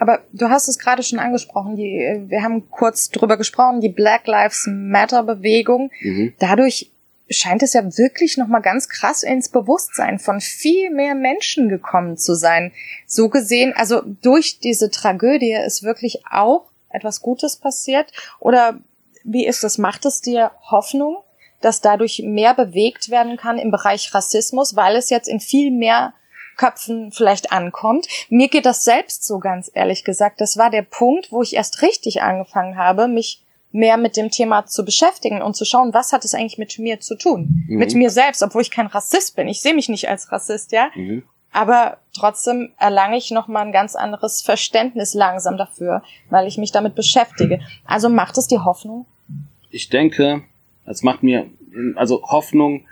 Aber du hast es gerade schon angesprochen, die, äh, wir haben kurz drüber gesprochen, die Black Lives Matter Bewegung. Mhm. Dadurch scheint es ja wirklich nochmal ganz krass ins Bewusstsein von viel mehr Menschen gekommen zu sein. So gesehen, also durch diese Tragödie ist wirklich auch etwas Gutes passiert? Oder wie ist das? Macht es dir Hoffnung, dass dadurch mehr bewegt werden kann im Bereich Rassismus, weil es jetzt in viel mehr Köpfen vielleicht ankommt. Mir geht das selbst so ganz ehrlich gesagt. Das war der Punkt, wo ich erst richtig angefangen habe, mich mehr mit dem Thema zu beschäftigen und zu schauen, was hat es eigentlich mit mir zu tun? Mhm. Mit mir selbst, obwohl ich kein Rassist bin. Ich sehe mich nicht als Rassist, ja. Mhm. Aber trotzdem erlange ich nochmal ein ganz anderes Verständnis langsam dafür, weil ich mich damit beschäftige. Also macht es dir Hoffnung? Ich denke, es macht mir, also Hoffnung,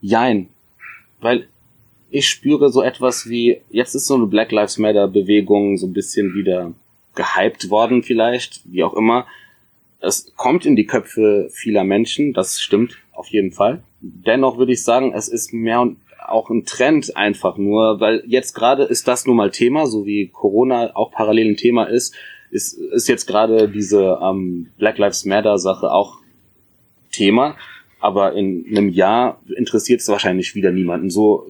jein. Weil ich spüre so etwas wie, jetzt ist so eine Black Lives Matter Bewegung so ein bisschen wieder gehypt worden vielleicht, wie auch immer. Es kommt in die Köpfe vieler Menschen, das stimmt auf jeden Fall. Dennoch würde ich sagen, es ist mehr und auch ein Trend einfach nur, weil jetzt gerade ist das nun mal Thema, so wie Corona auch parallel ein Thema ist, ist, ist jetzt gerade diese ähm, Black Lives Matter Sache auch Thema, aber in einem Jahr interessiert es wahrscheinlich wieder niemanden. So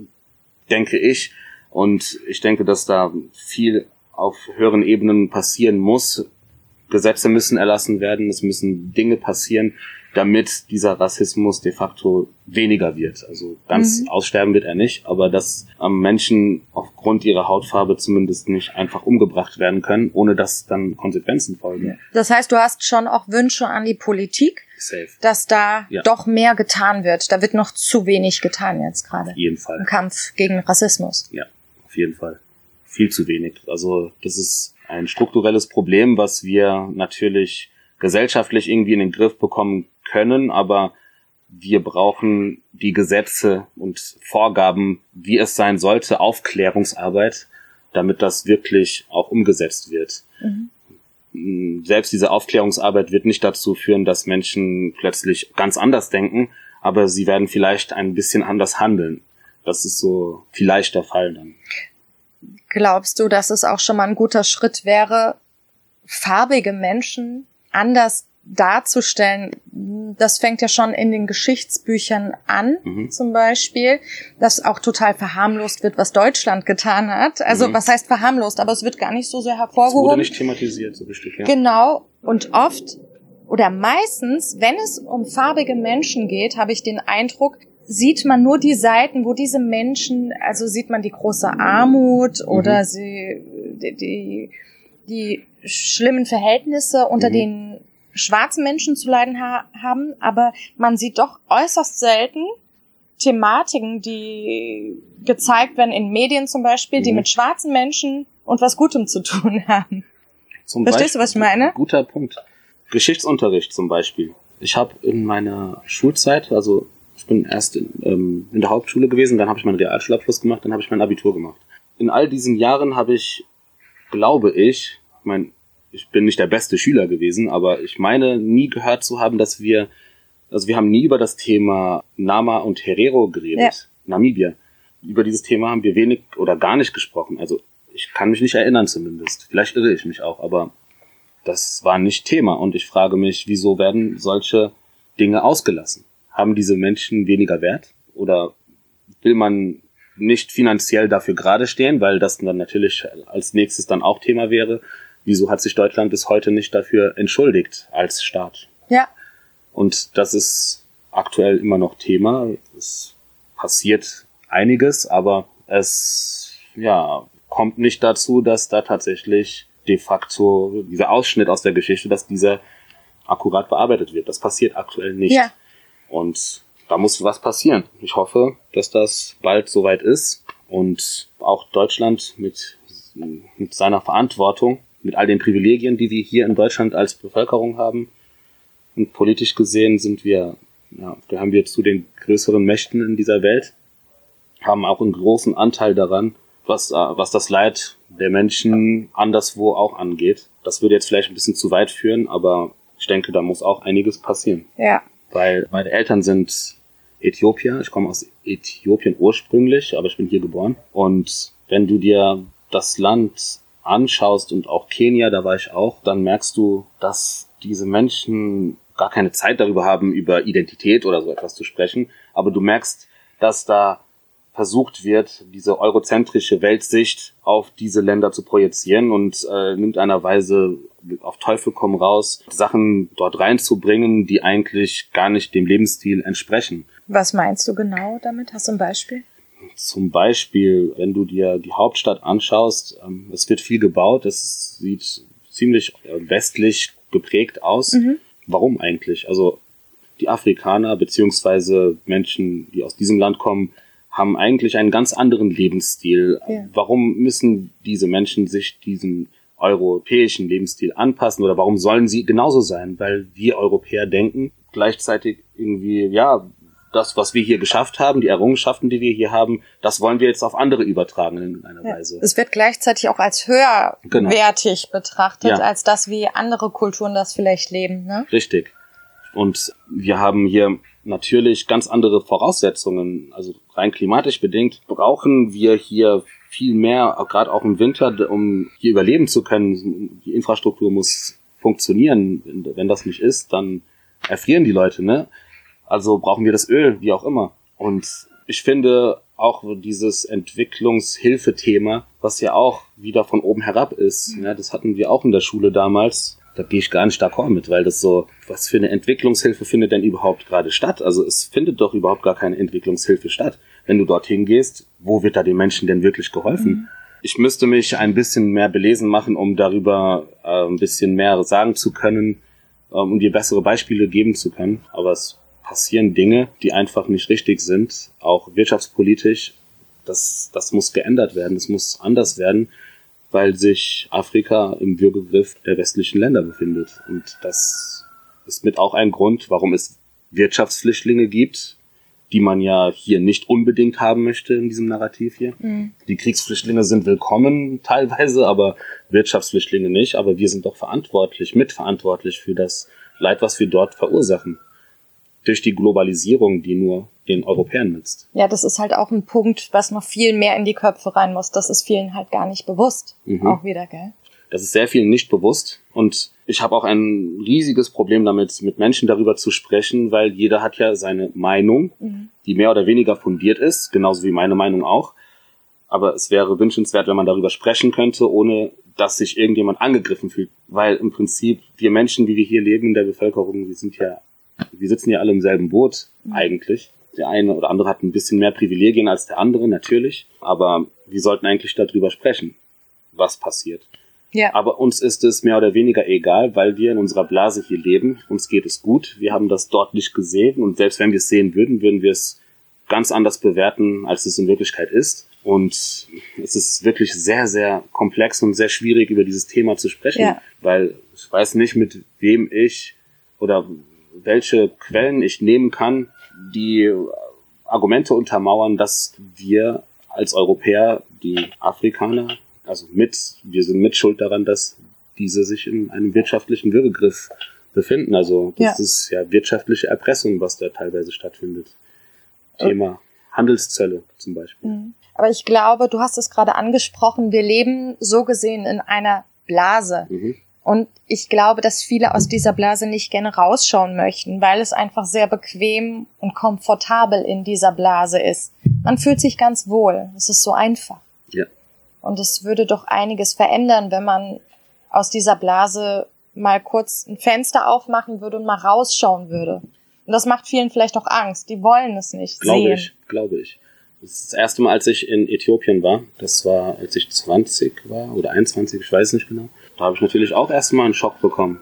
denke ich. Und ich denke, dass da viel auf höheren Ebenen passieren muss. Gesetze müssen erlassen werden, es müssen Dinge passieren, damit dieser Rassismus de facto weniger wird. Also ganz mhm. aussterben wird er nicht, aber dass ähm, Menschen aufgrund ihrer Hautfarbe zumindest nicht einfach umgebracht werden können, ohne dass dann Konsequenzen folgen. Das heißt, du hast schon auch Wünsche an die Politik, Safe. dass da ja. doch mehr getan wird. Da wird noch zu wenig getan jetzt gerade. Auf jeden Fall. Im Kampf gegen Rassismus. Ja, auf jeden Fall. Viel zu wenig. Also das ist ein strukturelles Problem, was wir natürlich gesellschaftlich irgendwie in den Griff bekommen können, aber wir brauchen die Gesetze und Vorgaben, wie es sein sollte, Aufklärungsarbeit, damit das wirklich auch umgesetzt wird. Mhm. Selbst diese Aufklärungsarbeit wird nicht dazu führen, dass Menschen plötzlich ganz anders denken, aber sie werden vielleicht ein bisschen anders handeln. Das ist so vielleicht der Fall dann. Glaubst du, dass es auch schon mal ein guter Schritt wäre, farbige Menschen anders darzustellen, das fängt ja schon in den Geschichtsbüchern an, mhm. zum Beispiel, dass auch total verharmlost wird, was Deutschland getan hat. Also mhm. was heißt verharmlost, aber es wird gar nicht so sehr hervorgehoben. Es wurde nicht thematisiert, so bestimmt, ja. Genau. Und oft oder meistens, wenn es um farbige Menschen geht, habe ich den Eindruck, sieht man nur die Seiten, wo diese Menschen, also sieht man die große Armut mhm. oder sie, die, die, die schlimmen Verhältnisse unter mhm. Schwarzen Menschen zu leiden ha haben, aber man sieht doch äußerst selten Thematiken, die gezeigt werden in Medien zum Beispiel, mhm. die mit schwarzen Menschen und was Gutem zu tun haben. Zum Verstehst Beispiel, du, was ich meine? Guter Punkt. Geschichtsunterricht zum Beispiel. Ich habe in meiner Schulzeit, also ich bin erst in, ähm, in der Hauptschule gewesen, dann habe ich meinen Realschulabschluss gemacht, dann habe ich mein Abitur gemacht. In all diesen Jahren habe ich, glaube ich, mein ich bin nicht der beste Schüler gewesen, aber ich meine nie gehört zu haben, dass wir, also wir haben nie über das Thema Nama und Herero geredet, ja. Namibia. Über dieses Thema haben wir wenig oder gar nicht gesprochen. Also ich kann mich nicht erinnern zumindest. Vielleicht irre ich mich auch, aber das war nicht Thema. Und ich frage mich, wieso werden solche Dinge ausgelassen? Haben diese Menschen weniger Wert? Oder will man nicht finanziell dafür gerade stehen, weil das dann natürlich als nächstes dann auch Thema wäre? Wieso hat sich Deutschland bis heute nicht dafür entschuldigt als Staat? Ja. Und das ist aktuell immer noch Thema. Es passiert einiges, aber es ja kommt nicht dazu, dass da tatsächlich de facto dieser Ausschnitt aus der Geschichte, dass dieser akkurat bearbeitet wird. Das passiert aktuell nicht. Ja. Und da muss was passieren. Ich hoffe, dass das bald soweit ist und auch Deutschland mit, mit seiner Verantwortung mit all den Privilegien, die wir hier in Deutschland als Bevölkerung haben. Und politisch gesehen sind wir, ja, da haben wir zu den größeren Mächten in dieser Welt, haben auch einen großen Anteil daran, was, äh, was das Leid der Menschen anderswo auch angeht. Das würde jetzt vielleicht ein bisschen zu weit führen, aber ich denke, da muss auch einiges passieren. Ja. Weil meine Eltern sind Äthiopier. Ich komme aus Äthiopien ursprünglich, aber ich bin hier geboren. Und wenn du dir das Land anschaust und auch Kenia, da war ich auch, dann merkst du, dass diese Menschen gar keine Zeit darüber haben, über Identität oder so etwas zu sprechen. Aber du merkst, dass da versucht wird, diese eurozentrische Weltsicht auf diese Länder zu projizieren und äh, nimmt einer Weise auf Teufel komm raus, Sachen dort reinzubringen, die eigentlich gar nicht dem Lebensstil entsprechen. Was meinst du genau damit? Hast du ein Beispiel? Zum Beispiel, wenn du dir die Hauptstadt anschaust, ähm, es wird viel gebaut, es sieht ziemlich westlich geprägt aus. Mhm. Warum eigentlich? Also die Afrikaner beziehungsweise Menschen, die aus diesem Land kommen, haben eigentlich einen ganz anderen Lebensstil. Ja. Warum müssen diese Menschen sich diesem europäischen Lebensstil anpassen oder warum sollen sie genauso sein? Weil wir Europäer denken gleichzeitig irgendwie, ja, das, was wir hier geschafft haben, die Errungenschaften, die wir hier haben, das wollen wir jetzt auf andere übertragen in einer ja. Weise. Es wird gleichzeitig auch als höherwertig genau. betrachtet, ja. als das, wie andere Kulturen das vielleicht leben. Ne? Richtig. Und wir haben hier natürlich ganz andere Voraussetzungen. Also rein klimatisch bedingt brauchen wir hier viel mehr, gerade auch im Winter, um hier überleben zu können. Die Infrastruktur muss funktionieren. Wenn das nicht ist, dann erfrieren die Leute, ne? Also brauchen wir das Öl, wie auch immer. Und ich finde auch dieses Entwicklungshilfethema, was ja auch wieder von oben herab ist, mhm. ja, das hatten wir auch in der Schule damals. Da gehe ich gar nicht d'accord mit, weil das so, was für eine Entwicklungshilfe findet denn überhaupt gerade statt? Also es findet doch überhaupt gar keine Entwicklungshilfe statt. Wenn du dorthin gehst, wo wird da den Menschen denn wirklich geholfen? Mhm. Ich müsste mich ein bisschen mehr belesen machen, um darüber äh, ein bisschen mehr sagen zu können, ähm, um dir bessere Beispiele geben zu können. Aber es passieren Dinge, die einfach nicht richtig sind, auch wirtschaftspolitisch. Das, das muss geändert werden, das muss anders werden, weil sich Afrika im Würgegriff der westlichen Länder befindet. Und das ist mit auch ein Grund, warum es Wirtschaftsflüchtlinge gibt, die man ja hier nicht unbedingt haben möchte in diesem Narrativ hier. Mhm. Die Kriegsflüchtlinge sind willkommen teilweise, aber Wirtschaftsflüchtlinge nicht. Aber wir sind doch verantwortlich, mitverantwortlich für das Leid, was wir dort verursachen. Durch die Globalisierung, die nur den Europäern nützt. Ja, das ist halt auch ein Punkt, was noch viel mehr in die Köpfe rein muss. Das ist vielen halt gar nicht bewusst. Mhm. Auch wieder, gell? Das ist sehr vielen nicht bewusst. Und ich habe auch ein riesiges Problem damit, mit Menschen darüber zu sprechen, weil jeder hat ja seine Meinung, mhm. die mehr oder weniger fundiert ist, genauso wie meine Meinung auch. Aber es wäre wünschenswert, wenn man darüber sprechen könnte, ohne dass sich irgendjemand angegriffen fühlt. Weil im Prinzip wir Menschen, wie wir hier leben in der Bevölkerung, wir sind ja, wir sitzen ja alle im selben Boot mhm. eigentlich. Der eine oder andere hat ein bisschen mehr Privilegien als der andere, natürlich. Aber wir sollten eigentlich darüber sprechen, was passiert. Ja. Aber uns ist es mehr oder weniger egal, weil wir in unserer Blase hier leben. Uns geht es gut. Wir haben das dort nicht gesehen. Und selbst wenn wir es sehen würden, würden wir es ganz anders bewerten, als es in Wirklichkeit ist. Und es ist wirklich sehr, sehr komplex und sehr schwierig, über dieses Thema zu sprechen, ja. weil ich weiß nicht, mit wem ich oder welche Quellen ich nehmen kann, die Argumente untermauern, dass wir als Europäer die Afrikaner also mit, wir sind mit schuld daran, dass diese sich in einem wirtschaftlichen Würgegriff befinden. Also das ja. ist ja wirtschaftliche Erpressung, was da teilweise stattfindet. Thema Handelszölle zum Beispiel. Mhm. Aber ich glaube, du hast es gerade angesprochen, wir leben so gesehen in einer Blase. Mhm. Und ich glaube, dass viele aus dieser Blase nicht gerne rausschauen möchten, weil es einfach sehr bequem und komfortabel in dieser Blase ist. Man fühlt sich ganz wohl. Es ist so einfach. Ja. Und es würde doch einiges verändern, wenn man aus dieser Blase mal kurz ein Fenster aufmachen würde und mal rausschauen würde. Und das macht vielen vielleicht auch Angst. Die wollen es nicht glaube sehen. ich, glaube ich. Das ist das erste Mal, als ich in Äthiopien war. Das war, als ich 20 war oder 21, ich weiß nicht genau. Da habe ich natürlich auch erstmal einen Schock bekommen,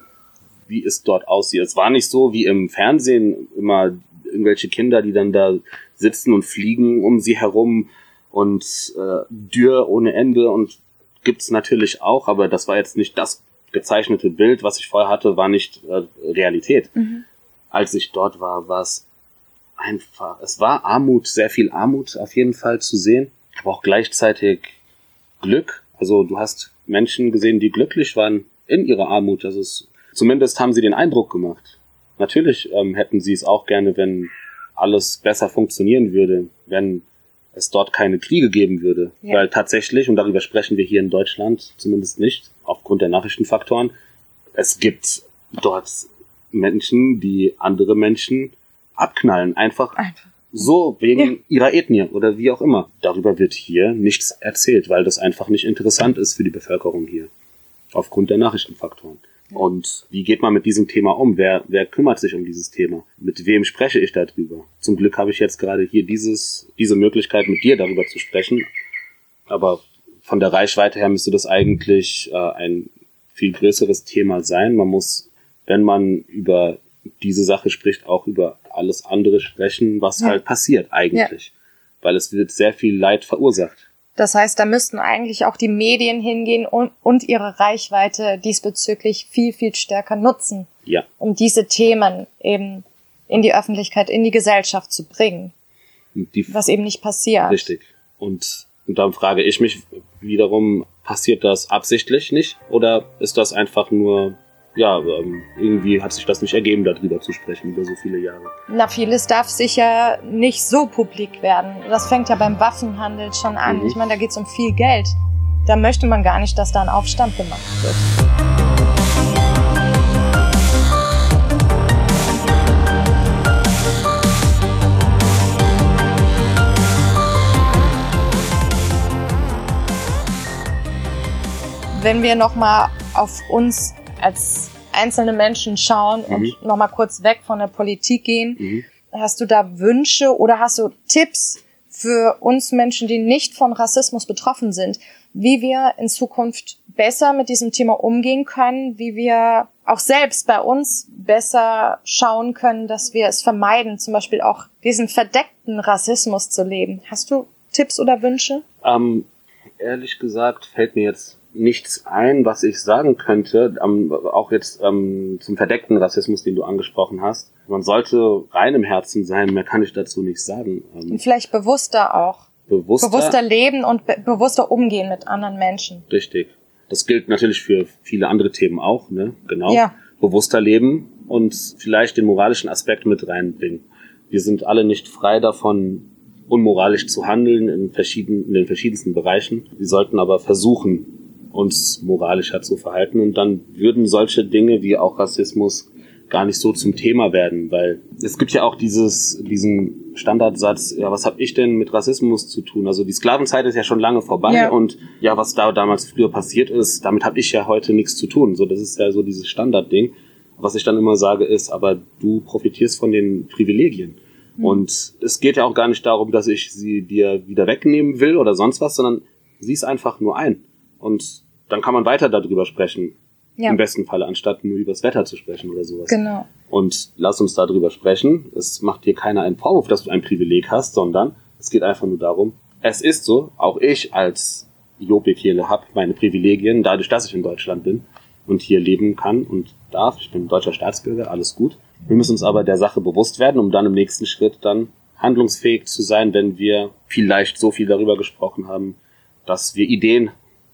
wie es dort aussieht. Es war nicht so wie im Fernsehen immer irgendwelche Kinder, die dann da sitzen und fliegen um sie herum und äh, Dürr ohne Ende und gibt's natürlich auch, aber das war jetzt nicht das gezeichnete Bild, was ich vorher hatte, war nicht äh, Realität. Mhm. Als ich dort war, war es einfach, es war Armut, sehr viel Armut auf jeden Fall zu sehen, aber auch gleichzeitig Glück. Also du hast Menschen gesehen, die glücklich waren in ihrer Armut. Also es, zumindest haben sie den Eindruck gemacht. Natürlich ähm, hätten sie es auch gerne, wenn alles besser funktionieren würde, wenn es dort keine Kriege geben würde. Ja. Weil tatsächlich, und darüber sprechen wir hier in Deutschland zumindest nicht, aufgrund der Nachrichtenfaktoren, es gibt dort Menschen, die andere Menschen abknallen. Einfach, Einfach. So wegen ja. ihrer Ethnie oder wie auch immer. Darüber wird hier nichts erzählt, weil das einfach nicht interessant ist für die Bevölkerung hier. Aufgrund der Nachrichtenfaktoren. Und wie geht man mit diesem Thema um? Wer, wer kümmert sich um dieses Thema? Mit wem spreche ich darüber? Zum Glück habe ich jetzt gerade hier dieses, diese Möglichkeit, mit dir darüber zu sprechen. Aber von der Reichweite her müsste das eigentlich äh, ein viel größeres Thema sein. Man muss, wenn man über diese Sache spricht, auch über alles andere sprechen, was ja. halt passiert eigentlich. Ja. Weil es wird sehr viel Leid verursacht. Das heißt, da müssten eigentlich auch die Medien hingehen und, und ihre Reichweite diesbezüglich viel, viel stärker nutzen. Ja. Um diese Themen eben in die Öffentlichkeit, in die Gesellschaft zu bringen. Die, was eben nicht passiert. Richtig. Und, und dann frage ich mich wiederum, passiert das absichtlich nicht oder ist das einfach nur ja, ähm, irgendwie hat sich das nicht ergeben, darüber zu sprechen über so viele Jahre. Na, vieles darf sicher nicht so publik werden. Das fängt ja beim Waffenhandel schon an. Mhm. Ich meine, da geht es um viel Geld. Da möchte man gar nicht, dass da ein Aufstand gemacht wird. wenn wir nochmal auf uns als einzelne Menschen schauen mhm. und nochmal kurz weg von der Politik gehen, mhm. hast du da Wünsche oder hast du Tipps für uns Menschen, die nicht von Rassismus betroffen sind, wie wir in Zukunft besser mit diesem Thema umgehen können, wie wir auch selbst bei uns besser schauen können, dass wir es vermeiden, zum Beispiel auch diesen verdeckten Rassismus zu leben. Hast du Tipps oder Wünsche? Ähm, ehrlich gesagt fällt mir jetzt nichts ein, was ich sagen könnte, ähm, auch jetzt ähm, zum verdeckten Rassismus, den du angesprochen hast. Man sollte rein im Herzen sein, mehr kann ich dazu nicht sagen. Ähm, vielleicht bewusster auch. Bewusster, bewusster leben und be bewusster umgehen mit anderen Menschen. Richtig. Das gilt natürlich für viele andere Themen auch, ne? Genau. Ja. Bewusster leben und vielleicht den moralischen Aspekt mit reinbringen. Wir sind alle nicht frei davon, unmoralisch zu handeln in, verschieden, in den verschiedensten Bereichen. Wir sollten aber versuchen, uns moralischer zu verhalten und dann würden solche Dinge wie auch Rassismus gar nicht so zum Thema werden, weil es gibt ja auch dieses, diesen Standardsatz, ja, was habe ich denn mit Rassismus zu tun? Also die Sklavenzeit ist ja schon lange vorbei ja. und ja, was da damals früher passiert ist, damit habe ich ja heute nichts zu tun. So, das ist ja so dieses Standardding. Was ich dann immer sage ist, aber du profitierst von den Privilegien. Mhm. Und es geht ja auch gar nicht darum, dass ich sie dir wieder wegnehmen will oder sonst was, sondern sieh es einfach nur ein. Und dann kann man weiter darüber sprechen. Ja. Im besten Falle, anstatt nur übers Wetter zu sprechen oder sowas. Genau. Und lass uns darüber sprechen. Es macht dir keiner einen Vorwurf, dass du ein Privileg hast, sondern es geht einfach nur darum, es ist so, auch ich als Jopik hier habe meine Privilegien, dadurch, dass ich in Deutschland bin und hier leben kann und darf. Ich bin deutscher Staatsbürger, alles gut. Wir müssen uns aber der Sache bewusst werden, um dann im nächsten Schritt dann handlungsfähig zu sein, wenn wir vielleicht so viel darüber gesprochen haben, dass wir Ideen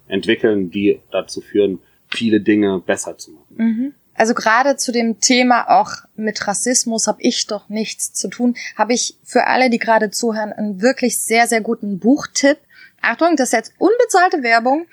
entwickeln, die dazu führen, viele Dinge besser zu machen. Mhm. Also gerade zu dem Thema auch mit Rassismus habe ich doch nichts zu tun, habe ich für alle, die gerade zuhören, einen wirklich sehr, sehr guten Buchtipp. Achtung, das ist jetzt unbezahlte Werbung.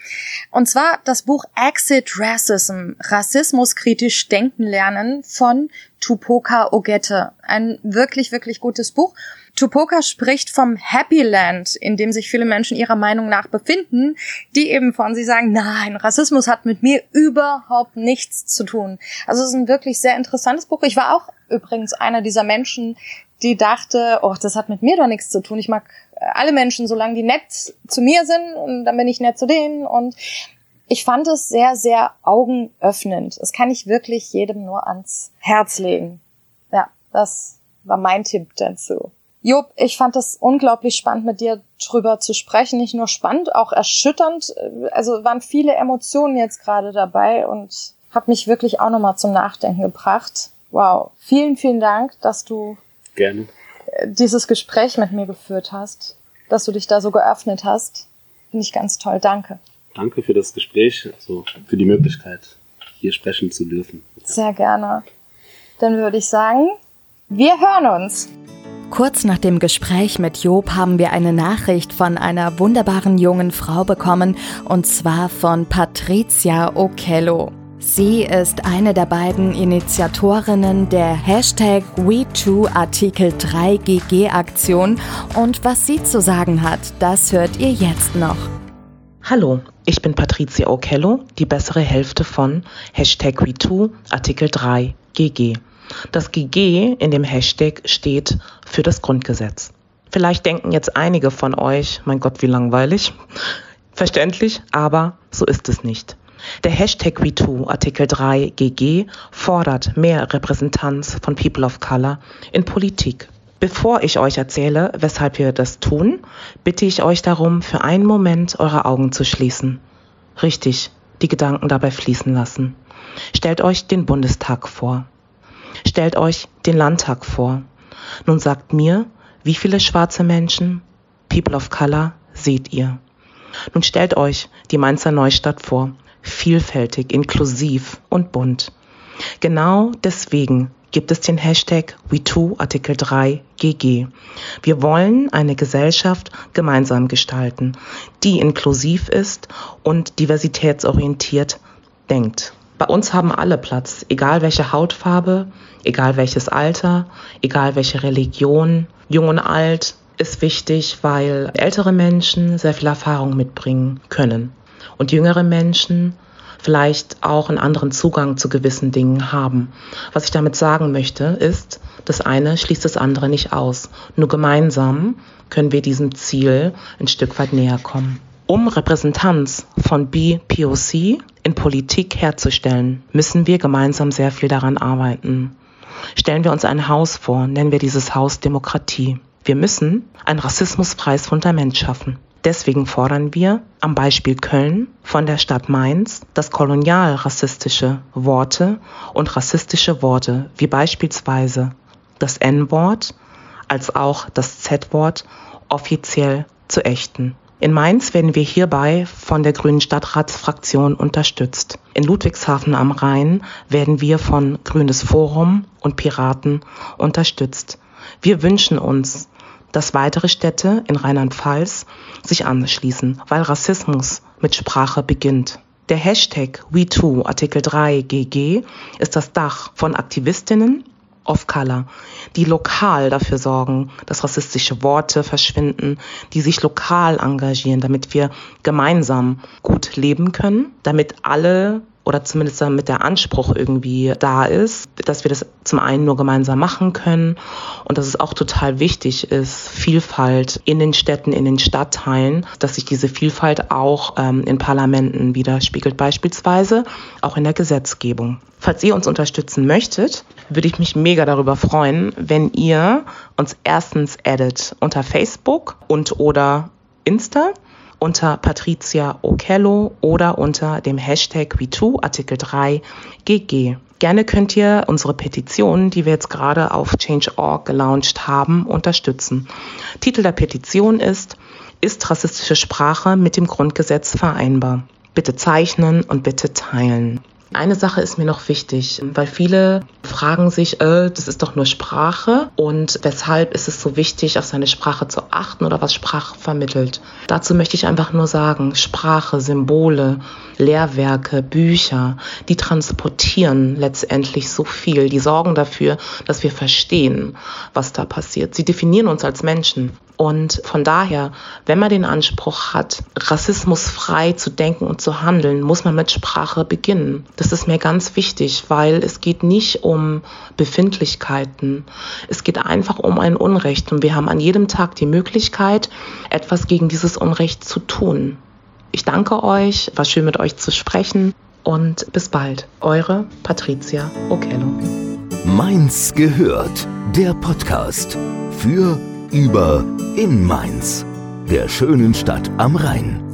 Und zwar das Buch Exit Racism, Rassismus kritisch denken lernen von Tupoka Ogette. Ein wirklich, wirklich gutes Buch. Tupoka spricht vom Happy Land, in dem sich viele Menschen ihrer Meinung nach befinden, die eben von sie sagen, nein, Rassismus hat mit mir überhaupt nichts zu tun. Also es ist ein wirklich sehr interessantes Buch. Ich war auch übrigens einer dieser Menschen, die dachte, oh, das hat mit mir doch nichts zu tun. Ich mag alle Menschen, solange die nett zu mir sind und dann bin ich nett zu denen und ich fand es sehr, sehr augenöffnend. Das kann ich wirklich jedem nur ans Herz legen. Ja, das war mein Tipp dazu. Job, ich fand das unglaublich spannend, mit dir drüber zu sprechen. Nicht nur spannend, auch erschütternd. Also waren viele Emotionen jetzt gerade dabei und hat mich wirklich auch nochmal zum Nachdenken gebracht. Wow. Vielen, vielen Dank, dass du Gerne. Dieses Gespräch mit mir geführt hast, dass du dich da so geöffnet hast. Finde ich ganz toll. Danke. Danke für das Gespräch, also für die Möglichkeit, hier sprechen zu dürfen. Sehr gerne. Dann würde ich sagen, wir hören uns. Kurz nach dem Gespräch mit Job haben wir eine Nachricht von einer wunderbaren jungen Frau bekommen, und zwar von Patricia Okello. Sie ist eine der beiden Initiatorinnen der Hashtag WeToo Artikel 3GG Aktion und was sie zu sagen hat, das hört ihr jetzt noch. Hallo, ich bin Patricia Okello, die bessere Hälfte von Hashtag WeToo Artikel 3GG. Das GG in dem Hashtag steht für das Grundgesetz. Vielleicht denken jetzt einige von euch, mein Gott, wie langweilig. Verständlich, aber so ist es nicht. Der Hashtag WeToo Artikel 3 GG fordert mehr Repräsentanz von People of Color in Politik. Bevor ich euch erzähle, weshalb wir das tun, bitte ich euch darum, für einen Moment eure Augen zu schließen. Richtig, die Gedanken dabei fließen lassen. Stellt euch den Bundestag vor. Stellt euch den Landtag vor. Nun sagt mir, wie viele schwarze Menschen, People of Color, seht ihr? Nun stellt euch die Mainzer Neustadt vor. Vielfältig, inklusiv und bunt. Genau deswegen gibt es den Hashtag WeToo Artikel 3 GG. Wir wollen eine Gesellschaft gemeinsam gestalten, die inklusiv ist und diversitätsorientiert denkt. Bei uns haben alle Platz, egal welche Hautfarbe, egal welches Alter, egal welche Religion, jung und alt ist wichtig, weil ältere Menschen sehr viel Erfahrung mitbringen können und jüngere Menschen vielleicht auch einen anderen Zugang zu gewissen Dingen haben. Was ich damit sagen möchte, ist, das eine schließt das andere nicht aus. Nur gemeinsam können wir diesem Ziel ein Stück weit näher kommen. Um Repräsentanz von BPOC in Politik herzustellen, müssen wir gemeinsam sehr viel daran arbeiten. Stellen wir uns ein Haus vor, nennen wir dieses Haus Demokratie. Wir müssen ein rassismusfreies Fundament schaffen. Deswegen fordern wir am Beispiel Köln von der Stadt Mainz, dass kolonial rassistische Worte und rassistische Worte wie beispielsweise das N-Wort als auch das Z-Wort offiziell zu ächten. In Mainz werden wir hierbei von der Grünen Stadtratsfraktion unterstützt. In Ludwigshafen am Rhein werden wir von Grünes Forum und Piraten unterstützt. Wir wünschen uns, dass weitere Städte in Rheinland-Pfalz sich anschließen, weil Rassismus mit Sprache beginnt. Der Hashtag WeToo Artikel 3 GG ist das Dach von Aktivistinnen of Color, die lokal dafür sorgen, dass rassistische Worte verschwinden, die sich lokal engagieren, damit wir gemeinsam gut leben können, damit alle oder zumindest damit der Anspruch irgendwie da ist, dass wir das zum einen nur gemeinsam machen können und dass es auch total wichtig ist, Vielfalt in den Städten, in den Stadtteilen, dass sich diese Vielfalt auch ähm, in Parlamenten widerspiegelt, beispielsweise auch in der Gesetzgebung. Falls ihr uns unterstützen möchtet, würde ich mich mega darüber freuen, wenn ihr uns erstens addet unter Facebook und oder Insta unter Patricia Okello oder unter dem Hashtag WeToo Artikel 3 GG. Gerne könnt ihr unsere Petition, die wir jetzt gerade auf Change.org gelauncht haben, unterstützen. Titel der Petition ist Ist rassistische Sprache mit dem Grundgesetz vereinbar? Bitte zeichnen und bitte teilen. Eine Sache ist mir noch wichtig, weil viele fragen sich, äh, das ist doch nur Sprache und weshalb ist es so wichtig, auf seine Sprache zu achten oder was Sprache vermittelt. Dazu möchte ich einfach nur sagen, Sprache, Symbole, Lehrwerke, Bücher, die transportieren letztendlich so viel, die sorgen dafür, dass wir verstehen, was da passiert. Sie definieren uns als Menschen. Und von daher, wenn man den Anspruch hat, rassismusfrei zu denken und zu handeln, muss man mit Sprache beginnen. Das ist mir ganz wichtig, weil es geht nicht um Befindlichkeiten. Es geht einfach um ein Unrecht und wir haben an jedem Tag die Möglichkeit, etwas gegen dieses Unrecht zu tun. Ich danke euch, war schön mit euch zu sprechen und bis bald. Eure Patricia Okello. Mainz gehört, der Podcast für über in Mainz, der schönen Stadt am Rhein.